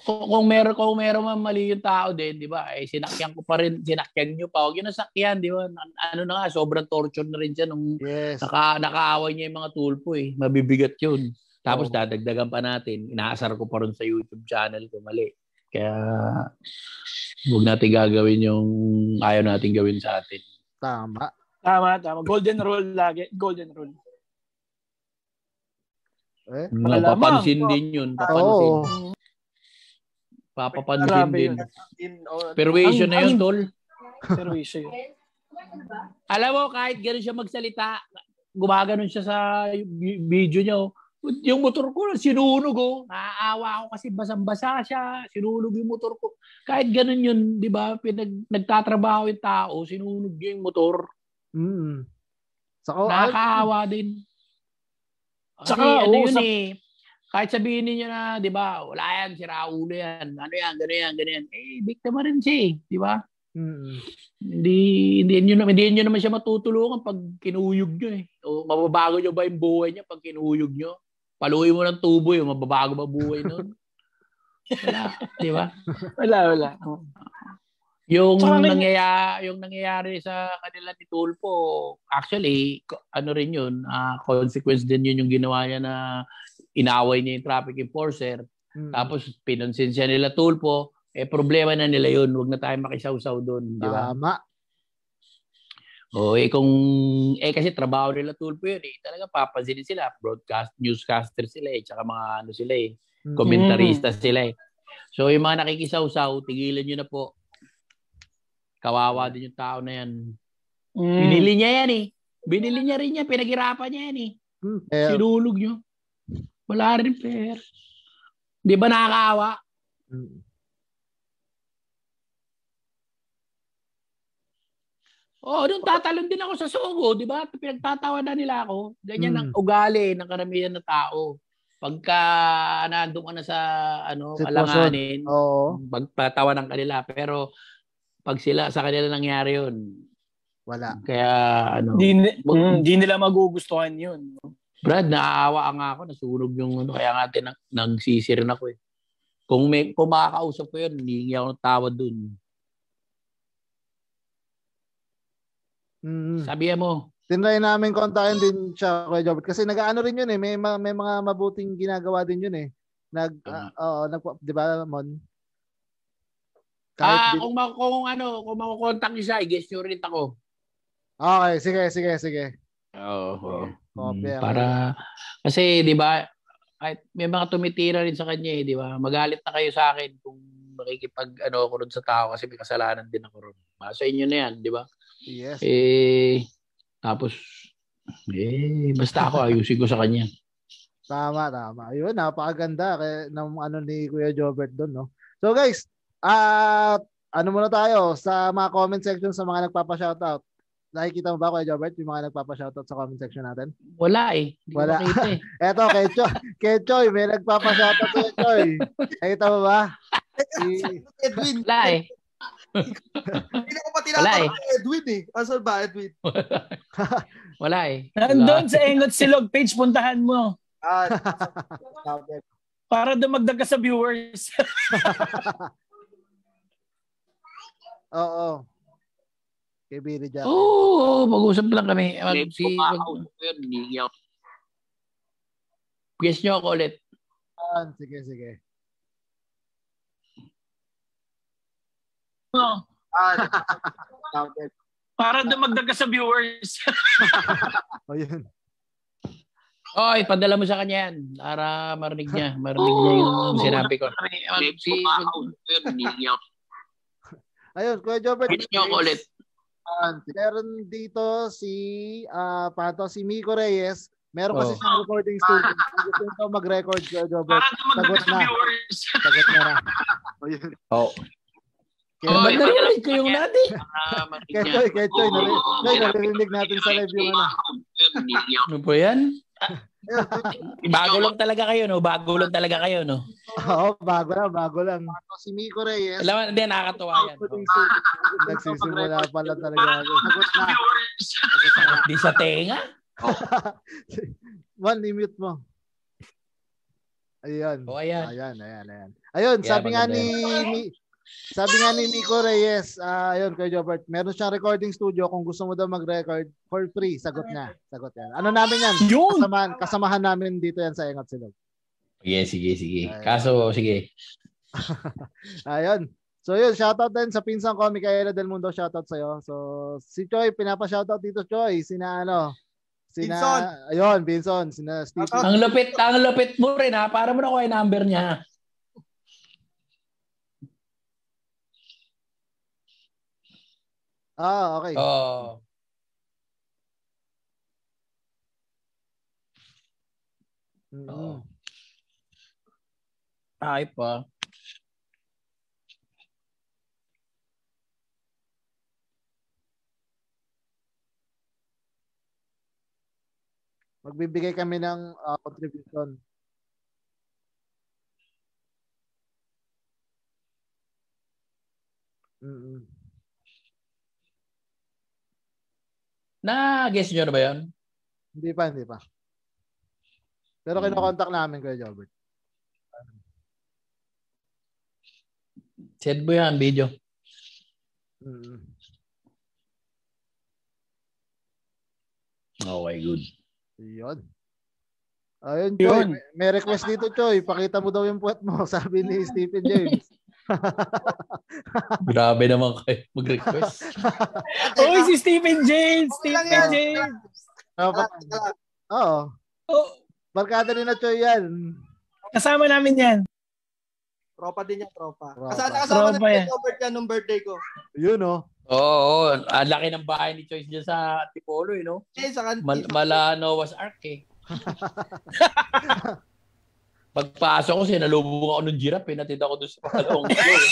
kung, kung meron kung meron man mali yung tao din, 'di ba? Eh sinakyan ko pa rin, sinakyan niyo pa. Huwag yun nasakyan, 'di ba? Ano na nga, sobrang torture na rin siya nung Yes. Naka, nakaaway niya yung mga tulpo eh. Mabibigat yun. Tapos Oo. dadagdagan pa natin. Inaasar ko pa rin sa YouTube channel ko. Mali. Kaya huwag natin gagawin yung ayaw natin gawin sa atin. Tama. Tama, tama. Golden rule lagi. Golden rule. Eh? Malamang. Papapansin din yun. Papansin. Oo. Papapansin Grabe din. yun. In, oh, Persuasion na yun, tol. Pero issue yun. Alam mo, kahit gano'n siya magsalita, gumaganon siya sa vi- video niya. oh. Yung motor ko, sinunog oh. Naaawa ako kasi basang-basa siya. Sinunog yung motor ko. Kahit ganun yun, di ba? Pinag, nagtatrabaho yung tao, sinunog niya yung motor. Mm. Saka, Nakakaawa din. Kasi Tsaka, ano yun sa- eh. Kahit sabihin niyo na, di ba, wala yan, sira ulo yan. Ano yan, gano'n yan, gano'n yan. Eh, biktima rin siya eh. Di ba? Mm. Hindi hindi naman hindi niyo naman siya matutulungan pag kinuyog niyo eh. O mababago niyo ba yung buhay niya pag kinuyog niyo? Paluin mo ng tubo yun, mababago ba buhay nun? Wala, di ba? Wala, wala. Yung Tsaka may- nangyayari, yung nangyayari sa kanila ni Tulpo, actually, ano rin yun, ah, consequence din yun yung ginawa niya na inaway niya yung traffic enforcer, Mm. tapos pinonsin siya nila Tulpo, eh problema na nila yun, wag na tayo makisawsaw doon, di ba? Tama. O eh kung eh kasi trabaho nila tulpo yun eh. Talaga papansinin sila, broadcast newscaster sila eh, tsaka mga ano sila eh, Mm. komentarista sila eh. So yung mga nakikisaw-saw, tigilan niyo na po. Kawawa din yung tao na yan. Mm. Binili niya yan eh. Binili niya rin yan, pinaghirapan niya yan eh. Mm. Eh, Sinulog niyo. Wala rin fair. Di ba nakakaawa? mm. Oo, doon tatalon din ako sa sugo, di ba? Pinagtatawa na nila ako. Ganyan ang Mm. ugali ng karamihan na tao. Pagka nandun ka na sa ano, Sitwasyon. alanganin, Oo. magpatawa ng kanila. Pero pag sila, sa kanila nangyari yun. Wala. Kaya ano, Di, Wag- mm, di nila magugustuhan yun. Brad, naaawa nga ako, nasunog yung ano, kaya nga tin nagsisi rin ako eh. Kung may kung makakausap ko yun, hindi ako ng tawad dun. Mm. Sabihan mo, Tinry namin kontakin din siya Kuya Jobert kasi nag-ano rin yun eh may ma- may mga mabuting ginagawa din yun eh. Nag ah, oo, nag 'di ba Mon? Ah, di- kung, ma- kung ano, kung makukontak siya, i-guess nyo rin ako. Okay, sige, sige, sige. Oo. Copy, Mm, okay. para kasi 'di ba kahit may mga tumitira rin sa kanya eh, 'di ba? Magalit na kayo sa akin kung makikipag ano ako ron sa tao kasi may kasalanan din ako ron. Ah, Sa inyo na 'yan, 'di ba? Yes. Eh tapos eh basta ako ayusin ko sa kanya. Tama, tama. Ayun, napakaganda kay ng ano ni Kuya Jobert doon, no. So guys, ah ano muna tayo sa mga comment section sa mga nagpapa-shoutout. Nakikita mo ba Kuya Jobert yung mga nagpapa-shoutout sa comment section natin? Wala eh. Hindi Wala. ko eh. Eto, kay Choy, kay Choy, may nagpapa-shoutout kay Choy. Nakita mo ba? Si, Edwin. Wala eh. Hindi ko pa Wala tinatanong eh. kay Edwin eh. Asan ba, Edwin? Wala eh. Nandun sa Engot Silog page, puntahan mo. Ah, Para dumagdag ka sa viewers. Oo. Kay Billy Jack. Oo, oh, mag-usap lang kami. Mag, si, guess nyo ako ulit. Yan, Sige, sige. Oh, ah, para dumagdag sa viewers. O yun. Oy, padala mo sa kanya yan. Para marinig niya. Marinig niya yung sinabi ko. Si, Ayun, Kuya Jobert. guess nyo ako ulit. Meron dito si ah pato si Miko Reyes. Meron kasi Oh. siyang recording studio. Kung Gusto nito mag-record Kuya Jobert. Sagot sa na. viewers. Sagot na. Oh. Kaya Oh, narinig ko yung nati. kay Choy, kay Choy, nari- Choy, naririnig natin sa live yung ano. Ano po yan? Bago lang talaga kayo, no? Bago lang talaga kayo, no? Oo, bago lang, bago lang. Si Miko Reyes. Alam mo, hindi, nakakatawa yan. Nagsisimula pala talaga ako. Sagot na. Di sa tenga. One, i-mute mo. Ayun. O, ayan. Ayan, ayan, ayan. Ayun, sabi nga ni- sabi nga ni Miko Reyes, ah ayun kay Jobert, meron siyang recording studio kung gusto mo daw mag-record for free, sagot niya. Sagot yan. Ano namin yan? Yun. Kasamahan, kasamahan namin dito yan sa Engot Silog. Sige, sige, sige. Ayan. Kaso, sige. Ayun. So yun, shoutout din sa pinsang ko, Micaela Del Mundo, shoutout sa'yo. So si Choi, pinapa-shoutout dito Choi, sina ano, sina, Binson. ayun, Binson, sina Steve. Ang lupit, ang lupit mo rin, ha? Para mo na ko yung number niya. Ah, okay. Oh. Mm. Oo. Ay pa. Magbibigay kami ng ah, contribution. Mm. Na-guess nyo na ba yun? Hindi pa, hindi pa. Pero Hmm. kinokontak namin Kuya Jobert. Send mo yan, video. Mm. Okay, good. Yun. Ayun, Yun. Choy. May, may request dito, Choy. Pakita mo daw yung puwet mo, sabi ni Stephen James. Grabe naman kayo mag-request. Oy, si Stephen James. Stephen yan. James. Oo. Oh, Barkada rin na, Choy, yan. kasama namin yan. Tropa din niya, tropa. Tropa. Kasama, kasama Tropa na yan. Robert yan nung birthday ko. Yun, oh. Oo, oh, ang laki ng bahay ni Choice dyan sa Tipolo, eh, no? Eh, sa kantin. Mal- mala Noah's Ark, eh. Pagpasok ko, sinalubong ako ng giraffe, eh. Natid ako doon sa pangalawang floor.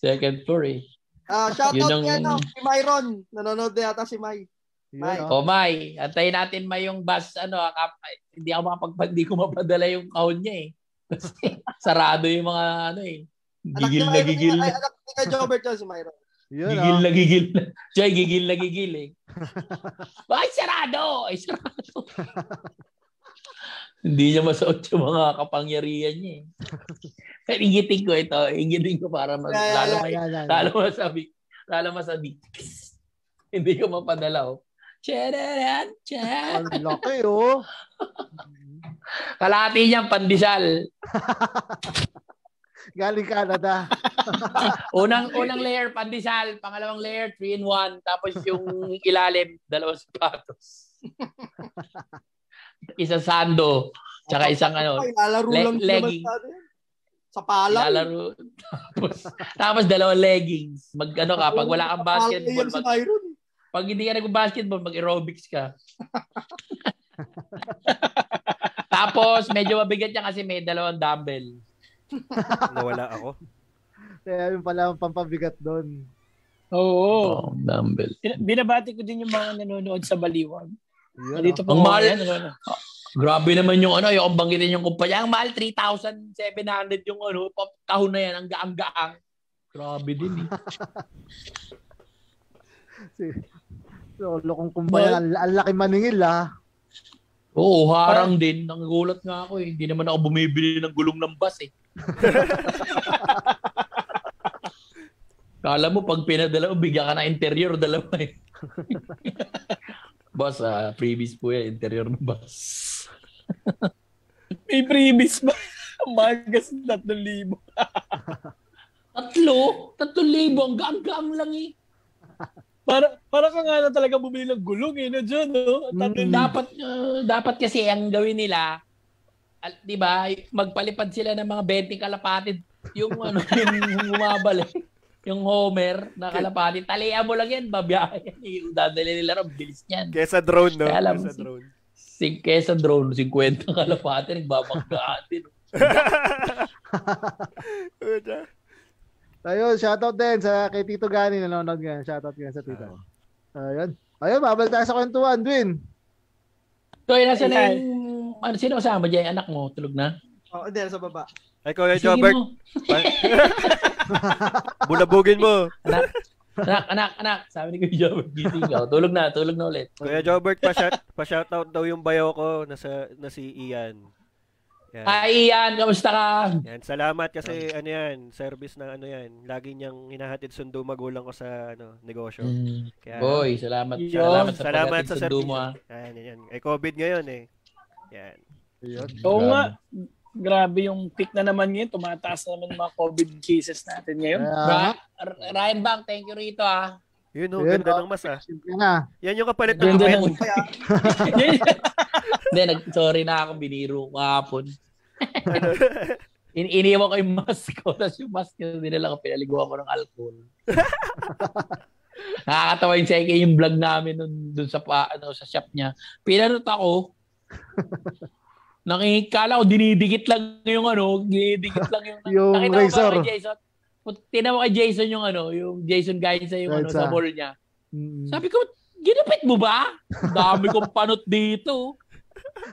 Second floor, eh. Ah, shoutout Yun niya, ang- no, si Myron. Nanonood na yata si May. Ay. oh. May, antayin natin May yung bus, ano, kap- hindi ako makapag, hindi ko mapadala yung kahon niya, eh. Kasi sarado yung mga, ano, eh. Gigil na gigil anak ni kay Jobert yun, si Myron. Yun, Gigil oh. na gigil. Choy, gigil na gigil eh. Ay, sarado! Ay, sarado. Hindi niya masuot yung mga kapangyarihan niya eh. Kaya ingitin ko ito. Ingitin ko para mas, Yeah, yeah, lalo, yeah. yan. lalo masabi. Lalo masabi. Hindi ko mapadala oh. Chararan, chan. Ang laki, oh. Kalahati niyang pandesal. Galing Canada. Unang unang layer pandesal, pangalawang layer 3 in 1, tapos yung ilalim dalawang sapatos. Isang sando, tsaka isang ano, Ay, lalaro le- lang legging. sa pala. lalaro. tapos, tapos dalawang leggings. Mag ano ka, pag wala kang basketball, mag, pag hindi ka nag-basketball, mag-aerobics ka. tapos, medyo mabigat niya kasi may dalawang dumbbell. Nawala ako. Kaya yun pala ang pampabigat doon. Oo. Oh, dumbbell. Bin- Binabati ko din yung mga nanonood sa Baliwag. Yun, Dito oh. po Ang mahal. yan, ano, Grabe naman yung ano, yung banggitin yung kumpanya. Ang mahal, 3,700 yung ano, pa- kahon na yan, ang gaang-gaang. Grabe din eh. Si- So, lokong kumpanya, ang, ang laki maningil ah. Oo, harang din. Nangulat nga ako eh. Hindi naman ako bumibili ng gulong ng bus eh. Kala mo, pag pinadala mo, bigyan ka na interior, dalawa eh. Boss, ah, previous po yan, interior ng bus. May previous ba? Magas 3,000. Tatlo? Tatlo libo, ang gaang-gaang lang eh. Para para ka nga na talaga bumili ng gulong eh, no, John, no? At Mm. dapat uh, dapat kasi ang gawin nila al- 'di ba magpalipad sila ng mga 20 kalapatid yung ano yung bumabalik yung Homer na kalapatid talian mo lang yan babiyahe yan yung dadali nila ron bilis niyan Kesa drone, no? Kaya alam Kesa drone. Sing kesa drone 50 kalapatid nagbabanggaan. Ayun, shoutout din sa kay Tito Gani nanonood ngayon. Shoutout nga sa Tito. Ayun. Ayun, babalik tayo sa kwentuhan, Dwin. so yun nasa na yung ano sino kasama diyan anak mo tulog na Oh, hindi, sa baba. Ay, Kuya Sige Jobert, bulabugin mo. anak anak anak anak sabi ni Kuya Jobert gising ka tulog na tulog na ulit Kuya Jobert, pa-shout, pa-shoutout daw yung bayaw ko na, sa, na si Ian. Yan. Hi Ian kamusta ka Yan, salamat kasi ano yan, service na ano yan. Lagi niyang hinahatid sundo magulang ko sa ano, negosyo. Mm. Kaya, Boy, salamat. Yun. Salamat sa salamat sa sundo mo. ah. Yan, yan, yan. Eh, COVID ngayon eh. Yan. Ayun. Oo nga. Grabe yung peak na naman ngayon. Tumataas na naman yung mga COVID cases natin ngayon. Kaya, Ra- Ryan Bang, thank you rito ah. Yun oh, Yun, ganda oh. ng mas ah. simple na. Yan yung kapalit ng ng- Kaya, Hindi, nag sorry na ako biniro ko kahapon. Ano? In iniwan ko yung mask ko, tapos yung mask ko, dinala ko, pinaliguan ko ng alcohol. Nakakatawa yung second yung vlog namin nun, dun sa, pa, ano, sa shop niya. Pinanot ako, nakikala ko, dinidikit lang yung ano, dinidikit lang yung, Yung nakita mo razor. kay Jason? Tina mo kay Jason yung ano, yung Jason Gainsa yung ano, Gainsa. sa mall niya. Mm. Sabi ko, ginapit mo ba? Dami kong panot dito.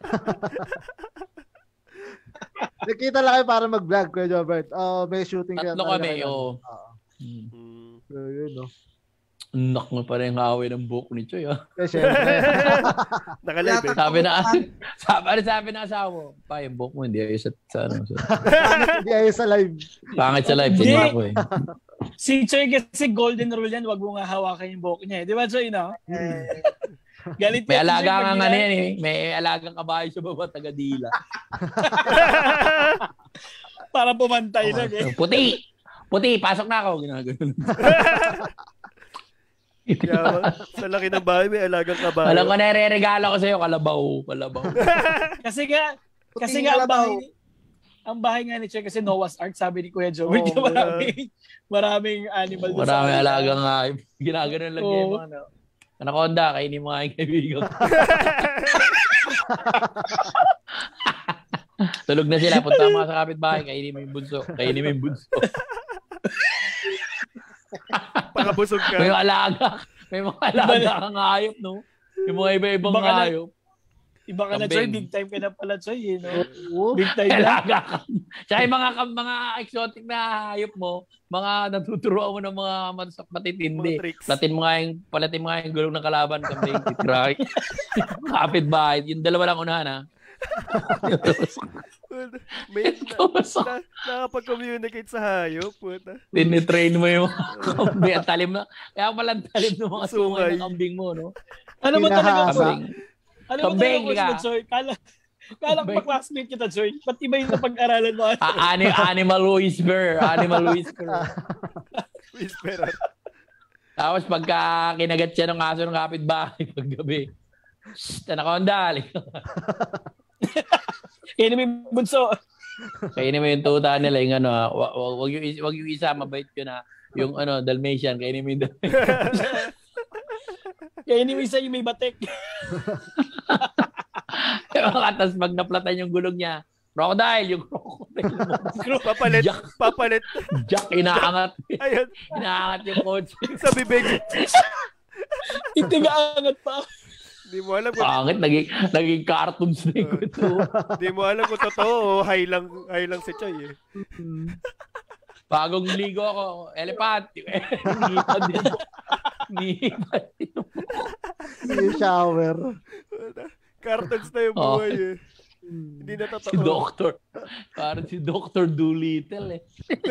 Nakita lang kayo para mag-vlog, Kuya Jobert. Oh, may shooting kayo. Tatlo kami, oo. Oo. Hmm. Hmm. So, yun, no. Nak mo pa rin hawi ng buhok ni Choy. Ah. Eh, syempre. Nakalive eh. Sabi na, sabi, ano sabi na asawa mo, pa yung buhok mo, hindi ayos sa, sa, ano, sa Hindi ayos sa live. pangit sa live, sinira ko eh. Si Choy kasi golden rule yan, wag mo nga hawakan yung buhok niya. eh. Di ba Choy, no? eh, Galit May alaga nga nila- ano yan eh. May alagang kabayo sa baba, taga Dila. Para pumantay lang eh. Puti! Puti, pasok na ako. Ginagano. Kaya, sa laki ng bahay, may alagang kabayo. Alam ko na regalo ko sa'yo, kalabaw. Kalabaw. Kasi nga, kasi puting nga ang kalabaw. bahay, ang bahay nga ni Choy kasi Noah's Ark, sabi ni Kuya Joe. Oo, Hindi maraming, maraming animal doon sa Marami kanila. alagang nga. Ginagano lang Oo. yung mga ano. Anaconda, kainin mo nga yung kaibigan. Tulog na sila. Punta mga sa kapitbahay. Kainin mo yung bunso. Kainin mo yung bunso. Pakabusog ka. May mga alaga. May mga alaga kang hayop, no? Yung mga iba-ibang Baka na- hayop. Iba ka na Choy, big time ka na pala Choy. Eh, no? Oo. Big time alaga ka. Tsaka yung mga, mga exotic na hayop mo, mga natuturuan mo ng mga mat- matitindi. Mga. Platin mo nga yung, palatin mo nga yung gulong ng kalaban, kambing, titray. Kapit-bahay. Yung dalawa lang unahan, ha? May na, nakapag-communicate sa hayop. Puta. Tinitrain mo yung kambing. Ang talim na. Kaya pala talim ng mga sungay ng kambing mo, no? Ano mo talaga. Kambing. ano mo Kambing talaga, Choy? Kala, Kala ko ba classmate kita, Joy? Pati ba yung napag-aralan mo? Ani, animal whisper. Animal whisper. Whisperer. Tapos pagka kinagat siya ng aso ng kapitbahay paggabi. Shh, anaconda. Kaya naman yung bunso. Kainin mo yung tuta nila, yung ano, ah, wa- wa- wag yung, wag yung isa, mabait yun na, yung ano, Dalmatian, kainin mo yung Dalmatian. Kaya naman isa yung may batik. Tapos pag naplatan yung gulong niya, crocodile, yung crocodile mo. Papalit. Jack, Papalit. Jack, inaangat, Ayun. inaangat yung coach. Sa bibig. Itigaangat pa. Hindi mo alam kung, Pangit, naging, naging cartoons na yung kwento. hindi mo alam kung totoo high lang, high lang si Choy eh. Bagong ligo ako, elephant. Ngipan din. Ngipan din. Yung shower. Cartons na yung Oh. buhay eh. Hmm. Hindi na Si totoo. Doctor. Parang si Doctor Doolittle eh.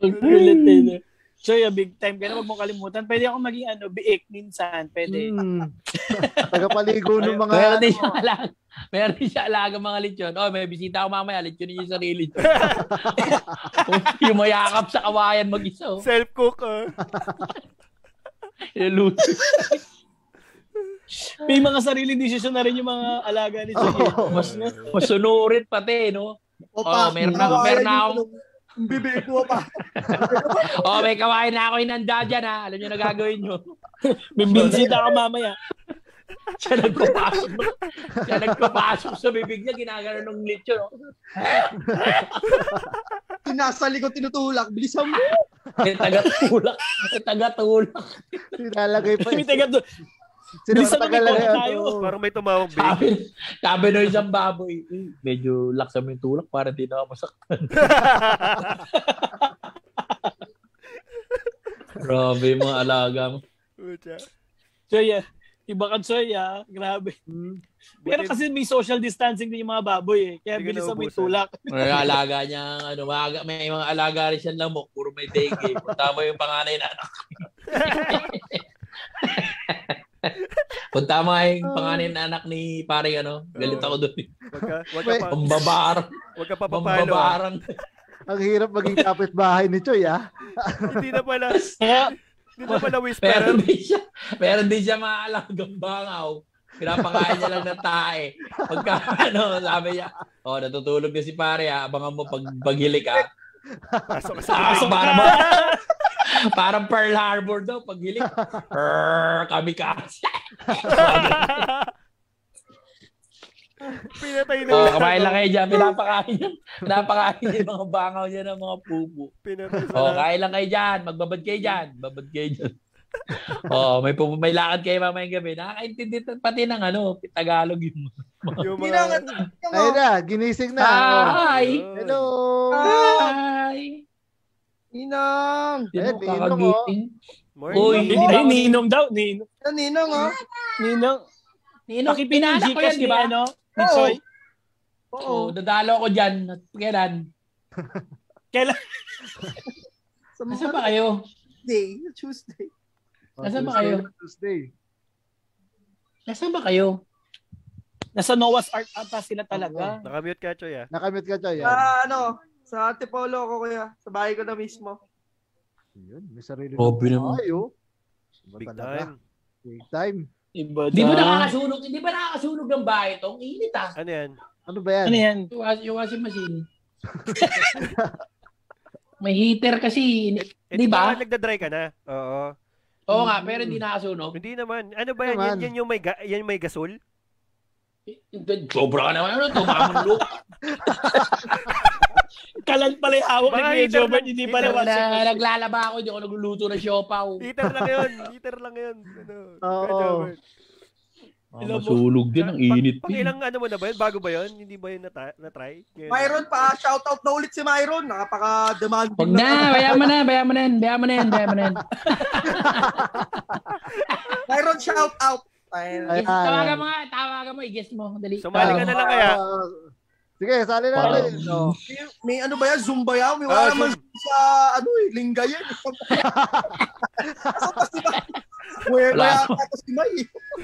Ang kulit eh. Joy, a big time ka na. Huwag mo kalimutan. Pwede ako maging ano, biik minsan. Pwede. Hmm. Tagapaligo ng mga Meron din ano, siya alaga. Meron siya alaga mga lechon. Oh, may bisita ako mamaya. Lechonin yung sarili. yung mayakap sa kawayan mag-isa. Oh. Self-cook ah. Iluluto. May mga sarili desisyon na rin yung mga alaga ni eh. Oh. Mas, Masunurit pati, no? Opa, Oh, meron na- meron na akong- bibig ko pa. Oh, may kawain na ako inanda dyan, ha? Alam nyo na gagawin nyo. may bisita ka mamaya. Siya nagpapasok. Siya nagpapasok sa bibig niya. Ginagano ng lechon. Oh. Nasa likod tinutulak. Bilisan mo. Taga-tulak. Taga-tulak. Nilalagay pa. Taga. Bilisan mo, may lang tayo. Parang may tumawag baby. Sabi, sabi ng isang baboy, "Eh, medyo laksa mo yung tulak para di na ako masaktan. Grabe yung mga alaga mo. Ah. Iba ka, Joy, ah. Grabe. Hmm. Pero kasi may social distancing din yung mga baboy, eh. Kaya mo yung naubusan. tulak. May alaga niya, ano, may mga alaga rin siya lamok, puro may dengue. Mo yung panganay na anak. Punta mo nga yung panganay na anak ni pare, ano, galit ako doon. Wag ka, wag ka, pa, Pambabarang, wag ka papapalo. ah. pambabarang. Ang hirap maging kapitbahay ni Choy, ah. Hindi na pala, hindi na pala whisperer. Meron din siya, meron din siya mga alagang bangaw. Pinapakain niya lang ng tae. Pagka, ano, sabi niya, oh, natutulog na si pare, ha, abangan mo pag paghilik, ha. Pasok ka sa Ah, bibig. parang, Pearl Harbor daw, paghilik. Rrrr, kami ka. Pinatay na. Oh, kumain lang kayo dyan. Pinapakain niya. Pinapakain niya yung mga bangaw niya ng mga pupo. Pinatay Oh, kain lang kayo dyan. Magbabad kayo dyan. Babad kayo dyan. oh, may pupu, may lakad kayo mamayang gabi. Nakakaintindi pati ng ano, Tagalog yung Yung mga... Ayun na, ginising na. Hi! Hello. Hi! Ninang. Sino Ayan, Ninong, kakagising? Morning. Uy, ay, ay, ninong daw. Ninong. Yan, Ninang, oh. Ninong. Ninong, pinaanak ko yan, di ba? ano? Ni Oo. Choy. Oo. Oh, dadalo ko dyan. At Kailan? Kailan? Nasaan ba kayo? Tuesday. Tuesday. Oh, Nasaan ba Tuesday kayo? Tuesday. Nasaan ba kayo? Nasa Noah's Ark ata sila talaga. Nakamute ka, Choy, ah. Nakamute ka, Choy. Sa ano, sa Antipolo ko kuya. Sa bahay ko na mismo. Yun, may sarili ng naman. oh. Iba Big talaga. time. Big time. Iba Di ba nakakasunog? Di ba nakakasunog ng bahay ito? Ang init ah. Ano yan? Ano ba yan? Ano yan? Yung, was- yung washing machine. May heater kasi. Eh, Di ba? Nagda-dry ka na. Oo. Oo nga, pero hindi nakasunog. Hindi naman. Ano ba yan? Naman. Yan, yan yung may, ga- yan may gasol? Sobra ka naman. Ano to? Mamon Kalan pala yung hawak ni Kuya Jobert, hindi lang washing na, naglalaba ako, hindi ako nagluluto ng siopaw. Heater lang yun. Heater lang yun. Ano, Oo. Ah, masulog din, ang init. Pang, ilang ano mo na ba yun? Bago ba yun? Hindi ba yun nata- na-try? Ngayon. Myron pa, shoutout na ulit si Myron. Nakapaka-demanding Huwag na, bayaan mo na, bayaan mo na yan, bayaan mo na yan, bayaan mo na. Myron, shoutout. Ay, tawagan mo nga, tawagan mo, i-guess mo, dali. Sumali ka na lang kaya. Ah, sige, sali natin. No. May, may ano ba yan? Zumba yan? May Ah, wala naman Zoom. sa ano eh, lingga yan. Kaso kasi ba? Kuya, Wala. kuya ako si May.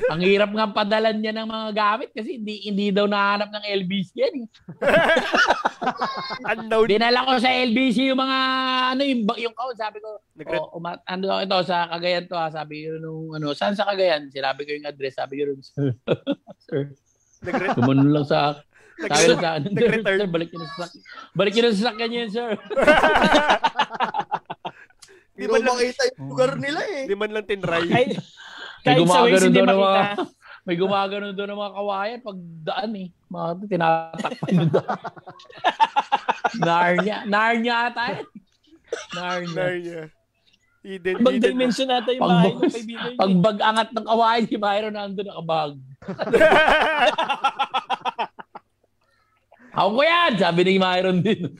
Ang hirap nga padalan niya ng mga gamit kasi hindi, hindi daw nahanap ng LBC yan. Eh. Unknown. Dinala ko sa LBC yung mga, ano yung, yung count. Sabi ko, Nag- oh, uma, ano ito, sa Cagayan to ha. Sabi ko nung, ano, saan sa Cagayan? Sinabi ko yung address. Sabi ko, sir, sir, nagre- Gumanon lang sa sabi lang sa akin, sir, nag-return. sir, balik niyo na sa sak- balik niyo na sa sakyan niyo, sir. Di Hindi man mo lang, makita yung lugar nila eh. di man lang tinry. Ay, May kahit sa gumagano hindi doon makita. mga, may gumagano doon ng mga kawayan pag daan eh. Mga tinatakpan daan. Narnia. Narnia ata yun. Narnia. Narnia. Hidden, Ibang hidden. dimension ata yung Pag- bahay ng kaibigan. Pag bag angat ng kawayan, si Myron nandun nakabag. Ako ko yan! Sabi ni Myron din.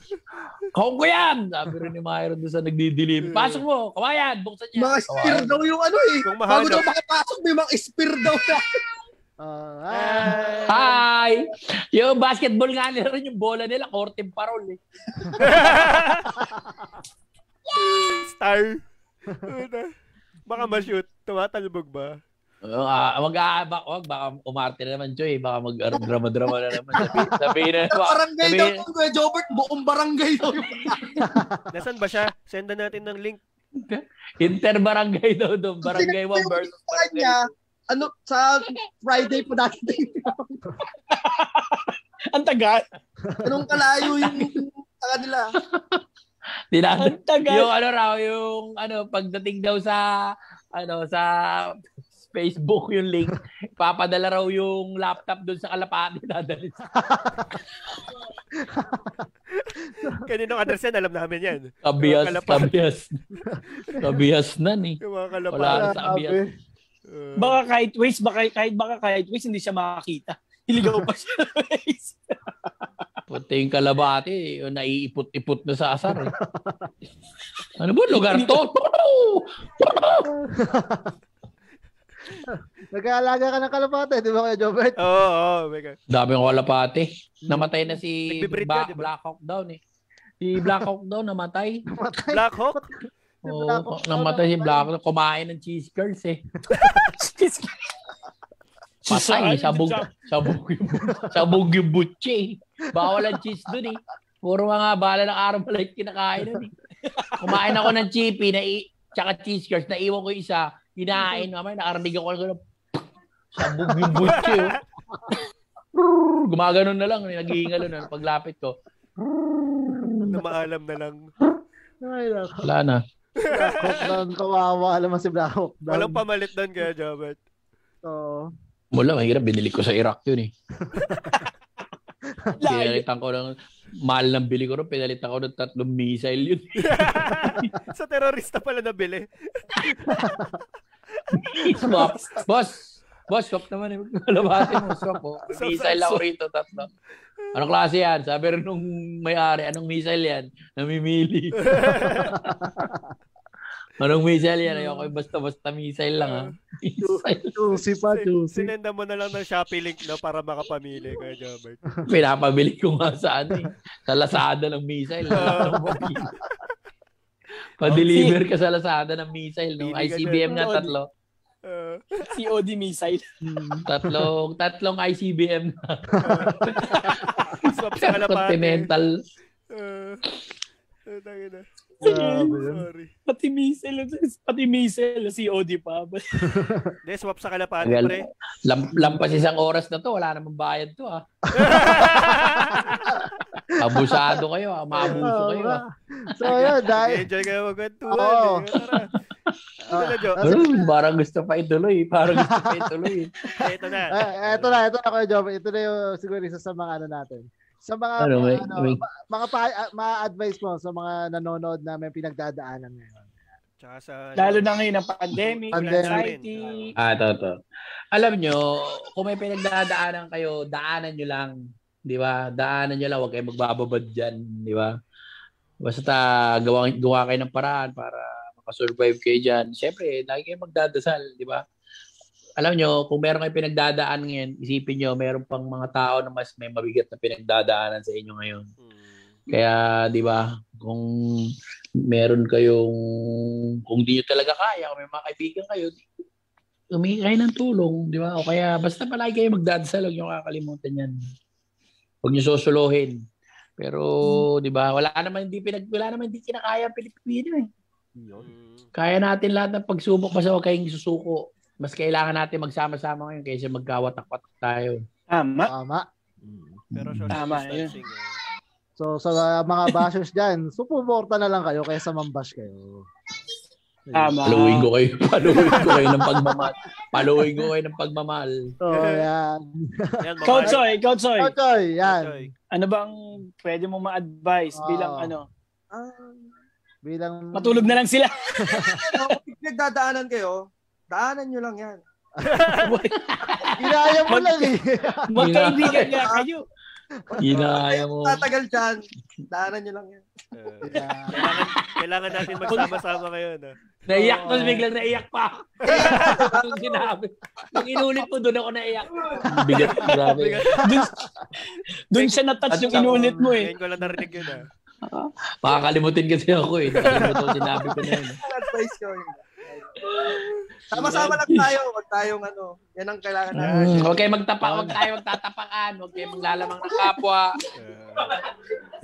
Ako ko yan! Sabi rin ni Myron doon sa nagdidilim. Pasok mo! Kawayan! Buksan niya! Mga spear Kawayan. daw yung ano eh. Bago daw makapasok, may mga spear daw na. Ah, Ah. Hi! Yung basketball nga nila rin yung bola nila, korteng parol eh. Star. Baka ma-shoot. Tumatalbog ba? Uh, wag, ah, bak, wag, baka umarte na naman, Joy. Baka mag-drama-drama na naman. Sabi, sabihin na, Sa barangay sabi- daw Kuya Jobert, buong barangay daw Nasaan ba siya? Sendan natin ng link. inter-barangay daw doon. Barangay 1 versus barangay ano, sa Friday pa dati. Ang tagal. Anong kalayo yung sa kanila. Tinatay. Ang tagal. yung ano raw, yung ano, pagdating daw sa, ano, sa Facebook yung link, papadala raw yung laptop doon sa kalapati dadalhin. Kaninong address yan? Alam namin yan. Kabiyas, Kalapati. kabiyas. Kabiyas na ni. Yung mga kalapati. Wala na sa kabiyas. Uh, Baka kahit Waze, baka kahit baka kahit Waze, hindi siya makakita. Iligaw pa siya. Puti yung kalabati, yung naiipot-ipot na sa asar eh. ano ba, lugar to? Nag-aalaga ka ng kalapate, di ba Kuya Jobert? Oo, oo. Oh, my God. Dami ng kalapati. Namatay na si Ba- ka, di ba? Black Hawk Down eh. Si Black Hawk Down namatay. Matay. Black Hawk? Oo, Black Hawk namatay si namatay. Black Hawk. Kumain ng cheese curls eh. Patay, sabog, sabog yung, sabog yung butche eh. Bawal ang cheese dun eh. Puro mga bala ng araw malait kinakain nun eh. Kumain ako ng chippy na i- tsaka cheese curls. Naiwan ko yung isa. Hinahain mamaya. Nakarinig ako ng sabog yung butche oh. Gumaganon na lang. Nagihingalo na. Paglapit ko. Na maalam na lang. Wala na. Down, kawawa naman si Black. Walang pamalit doon kaya Jobert. Oo. Wala, mahirap. Binili ko sa Iraq yun eh. Pinalitan ko ng mahal ng bili ko rin. Pinalitan ko ng tatlong missile yun. Sa terorista pala nabili. swap. Boss, boss, swap naman eh. Kalabati mo, po. Swap, Missile ako rito, tatlo. Anong klase yan? Sabi rin nung may-ari, anong missile yan? Namimili. anong missile yan? Ayoko yung basta-basta missile lang ha. Missile. Juicy pa, juicy. Sinenda mo na lang ng Shopee link na para makapamili kaya Jobert. Pinapabili ko nga sa ano eh. Sa Lazada ng missile. Pa-deliver ka sa Lazada ng missile. No? ICBM nga tatlo. Uh, COD missile. Hmm. Tatlong, tatlong ICBM na. swap sa kalapate. Continental. Uh, uh. Grabe yun. Pati missile. Pati missile. COD pa. Hindi, swap sa kalapate, Tagal. pre. Lam- lampas isang oras na to, wala namang bayad to ah. Abusado kayo ah, maabuso kayo ah. So, yun, dahil... Enjoy kayo magkwentuhan. Oo. Ito Jo. Uh, parang gusto pa ituloy, parang gusto pa ituloy. Ito na. Eh, eto na, eto na Kuya Jobert. Ito na yung siguro isa sa mga ano natin. Sa mga Ano, may- ano, may- ma- mga pa, ah, ma-advise mo sa mga nanonood na may pinagdadaanan ngayon. Tsaka sa... Lalo na ngayon ng pandemic, Pandemic. anxiety. Ah, to, to. Alam nyo, kung may pinagdadaanan kayo, daanan nyo lang. Di ba? Daanan nyo lang, huwag kayo magbababad dyan. Di ba? Basta gawa, gawa kayo ng paraan para makasurvive kayo dyan. Siyempre, lagi kayo magdadasal. Di ba? Alam nyo, kung meron kayo pinagdadaan ngayon, isipin nyo, meron pang mga tao na mas may mabigat na pinagdadaanan sa inyo ngayon. Hmm. Kaya, di ba, kung meron kayong, kung di nyo talaga kaya, kung may mga kaibigan kayo, humingi kayo ng tulong, di ba? O kaya basta palagi kayo magdadasal, huwag niyo kakalimutan yan. Huwag niyo susuluhin. Pero, di ba, wala naman hindi pinag wala naman hindi kinakaya ang Pilipino eh. Mm. Kaya natin lahat ng pagsubok basta huwag kayong susuko. Mas kailangan natin magsama-sama ngayon kaysa magkawatak-watak tayo. Tama. Tama. Pero social Tama, distancing. eh. So sa mga bashers dyan, suporta na lang kayo kaysa mambash kayo. Tama. Paluin ko kayo, paluin ko kayo ng pagmamahal. Paluin ko kayo ng pagmamahal. So yan. Yan, Coach babae. Oy, Coach Oy, Ochoy, yan. Ano bang pwede mo ma-advise Ah. bilang ano? Ah, Bilang Matulog na lang sila. kung pinagdadaanan kayo, daanan nyo lang yan. Ginaya mo lang eh. Magkaibigan nga kayo. Ginaya mo. Tatagal dyan, daanan nyo lang yan. Uh, kailangan, kailangan natin magsama-sama ngayon. ah. Naiyak tapos biglang naiyak pa. Yung sinabi. Yung inulit mo, doon ako naiyak. Bigat, grabe. Dun, dun siya na-touch yung inulit mo eh. Ngayon ko lang narinig yun ah. Makakalimutin kasi ako eh. Nakalimutan ko sinabi ko na yun. Advice ko yun. Sama-sama lang tayo, wag tayong ano, yan ang kailangan natin. Mm, huwag kayo magtapa, huwag tayo magtatapakan, huwag kayo maglalamang ng kapwa.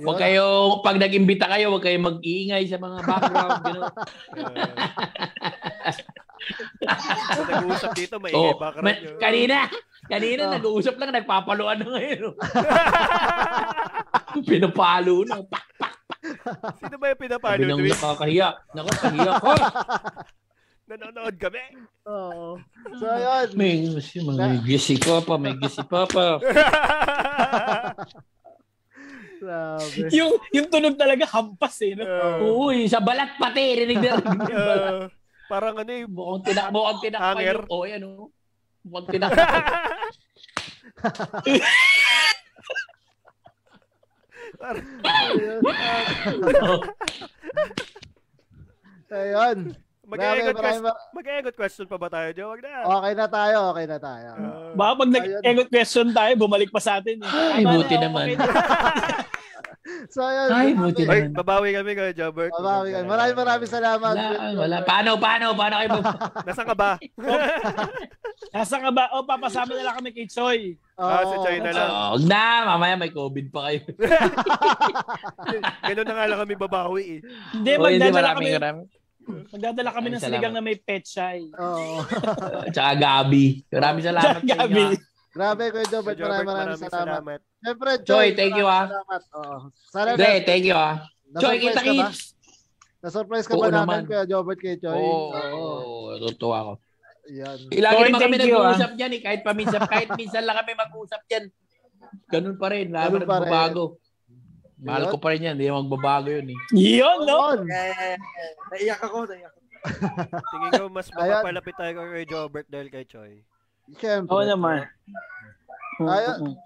Huwag kayo, pag nag-imbita kayo, huwag kayo mag-iingay sa mga background. Gano'n. uh, nag-uusap dito, may Oh, background ma- kanina, kanina Oh. nag-uusap lang, nagpapaluan na ngayon. oh. Pinapalo na. Pak, Sino ba yung pinapalo? sabi nang nakakahiya. Naku, kahiya ko. Nanonood kami. Oo. So yun. May, may gisi pa pa, may gisi pa pa. Grabe. Yung, yung tunog talaga hampas eh. No? Uh, Uy, sa balat pati, rinig na rinig yung balat. uh, parang ano eh, Mukhang tinak, mukhang tinakpan Hanger. yung, oh, yan oh. Mukhang tinakpan. Ayun. Mag-egot question, mag-egot question pa ba tayo, Joe? Wag na. Okay na tayo, okay na tayo. Uh, Baka pag nag-egot question tayo, bumalik pa sa atin. Eh. Ay, buti na, naman. So ayun. Ay, buti naman. babawi kami kayo, Jobert. Mabawi ka. Maraming maraming salamat. Wala, wala. Paano, paano, paano kayo mag- Nasaan ka ba? Nasaan ka ba? O, papasama na lang kami kay Choi. Ah, si Choi na lang. Oh, na, mamaya may COVID pa kayo. Ganun na nga lang kami babawi eh. Hindi, magdadala kami, maraming maraming. Magdadala kami ng salamat. na may petchay. Oo. Tsaka Gabi. Maraming salamat sa Gabi. inyo. Grabe, Kuya Jobert. Jobert, Maraming maraming salamat. salamat. Siyempre, Joy, thank you, ah. Salamat. Oo. Sana Dre, thank you ah. Na-surprise kita ka ba? kits. Na-surprise ka ba namin, naman. Kuya Jobert, kay Choy? Oo, oh, tutuwa ako. Yan. Lagi Choy, naman kami nag-uusap dyan eh. Kahit paminsan, kahit minsan lang kami mag-uusap dyan. Ganun pa rin. Lalo Ganun pa rin. nagbabago. Mahal ko pa rin yan. Hindi magbabago yun eh. Yun, no? Eh, naiyak ako, naiyak ako. Tingin ko mas mapapalapit tayo kay Jobert dahil kay Choi. Siyempre. Oo naman. Ayun.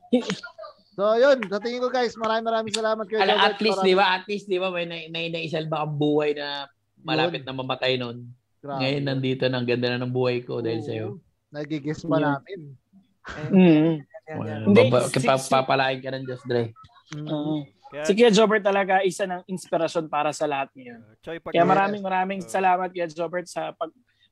So, yun. Sa tingin ko, guys, maraming maraming salamat, Ala, Jobert. at least, di ba? At least, di ba? May, na, may naisalba ang buhay na malapit na mamatay nun. Grabe. Ngayon, nandito na. Ang ganda na ng buhay ko dahil sa'yo. Nagigis pa Yun. namin. Mm. Hindi, papalain ka ng Diyos, Dre. Mm. Kaya, Si Kuya Jobert talaga isa ng inspirasyon para sa lahat ngayon. uh, Choi, pag Kaya Yes. maraming maraming salamat Kuya Jobert sa pag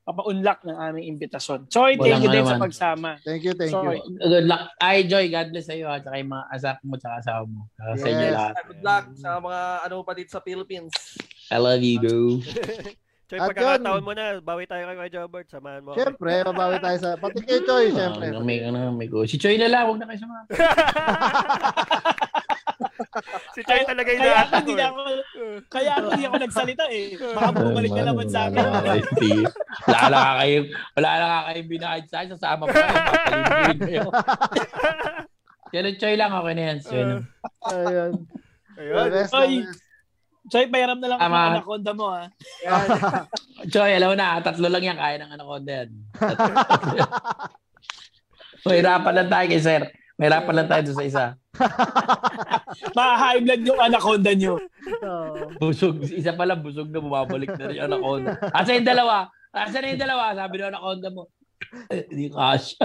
papaunlak ng aming imbitasyon. Choi, Walang thank you din sa pagsama. Thank you, thank Sorry. you. Good luck. Ay, Joy, God bless sa'yo ha. Tsaka yung mga asak mo, tsaka asawa mo. Tsaka sa inyo Yes. lahat. Good luck sa mga ano pa dito sa Philippines. I love you, bro. Choi, At pagkakataon mo na, bawi tayo kay Jobert, samahan mo. Siyempre, mabawi tayo sa... Pati kay Choy, siyempre. Ah, may, ano, may go. Si Choy na lang, huwag na kayo sumama. si Choi talaga yung Kaya ako hindi na ako, kaya ako hindi ako nagsalita eh. Baka bumalik na naman sa akin. Wala na kayo- Wala na kayo, wala na kayong binahid sa akin. Sasama pa kayo. Kayo. Yan ang Choy lang. Okay na yan. Ayun. Ayun. Best. Choi, payaram na lang ako Tama. ng anaconda mo ah. Yan. Choy, alam mo na. Tatlo lang yan. Kaya ng anaconda yan. Mahirapan lang tayo kay sir. Mahirapan lang tayo sa isa. Ma-high blood yung anaconda nyo. Busog. Isa pa lang, busog na. Bumabalik na rin yung anaconda. Asa yung dalawa? Asa na yung dalawa? Sabi ng anaconda mo. Eh, Hindi kasha.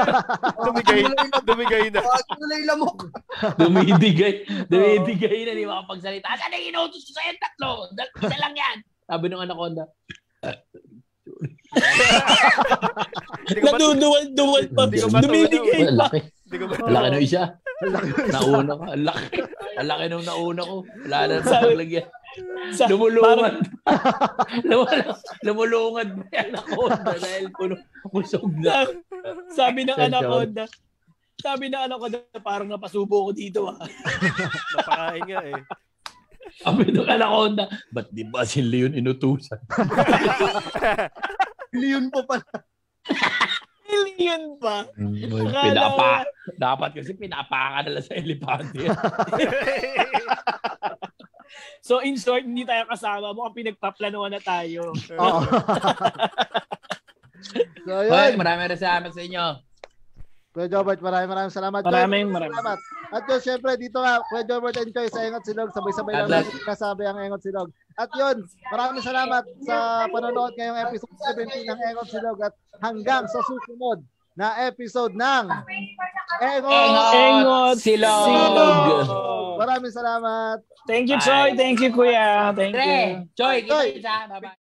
Dumigay, dumigay na. Yung lamok. Dumidigay. Dumidigay na. Di makapagsalita. Asa na yung inutos ko sa'yo tatlo? Isa lang yan. Sabi ng anaconda. Naduduwal-duwal pa. Ang pa. Laki. nung isa. Nauna ka. Ang laki. Ang laki nung nauna ko. Wala na sa paglagyan. Sa, Lumulungan. Lumulungan. Lumulungan ba yan ako dahil puno busog na. sabi ng anak na, sabi ng anak ko na parang napasubo ko dito ah. napakain nga eh. Sabi nung anaconda, ba't di ba si Leon inutusan? Leon pa pala. Alien pa. Akala Pinapa. Dapat kasi pinapaka nila sa elepante. So in short, hindi tayo kasama. Mukhang pinagpaplanuhan na tayo. Oo. so, Hoy, yun. maraming salamat sa inyo. Kuya Jobert, maraming maraming salamat. Maraming maraming. salamat. At yun, syempre, dito nga, Kuya Jobert and Joy sa Engot Silog. Sabay-sabay lang natin sinasabi ang Engot Silog. At yun, maraming salamat sa panonood ngayong episode 17 ng Engot Silog. At hanggang sa susunod na episode ng Engot. Engot Silog. Silog. Maraming salamat. Thank you, Bye. Troy. Thank you, Kuya. Thank you. Joy. kita. Bye-bye.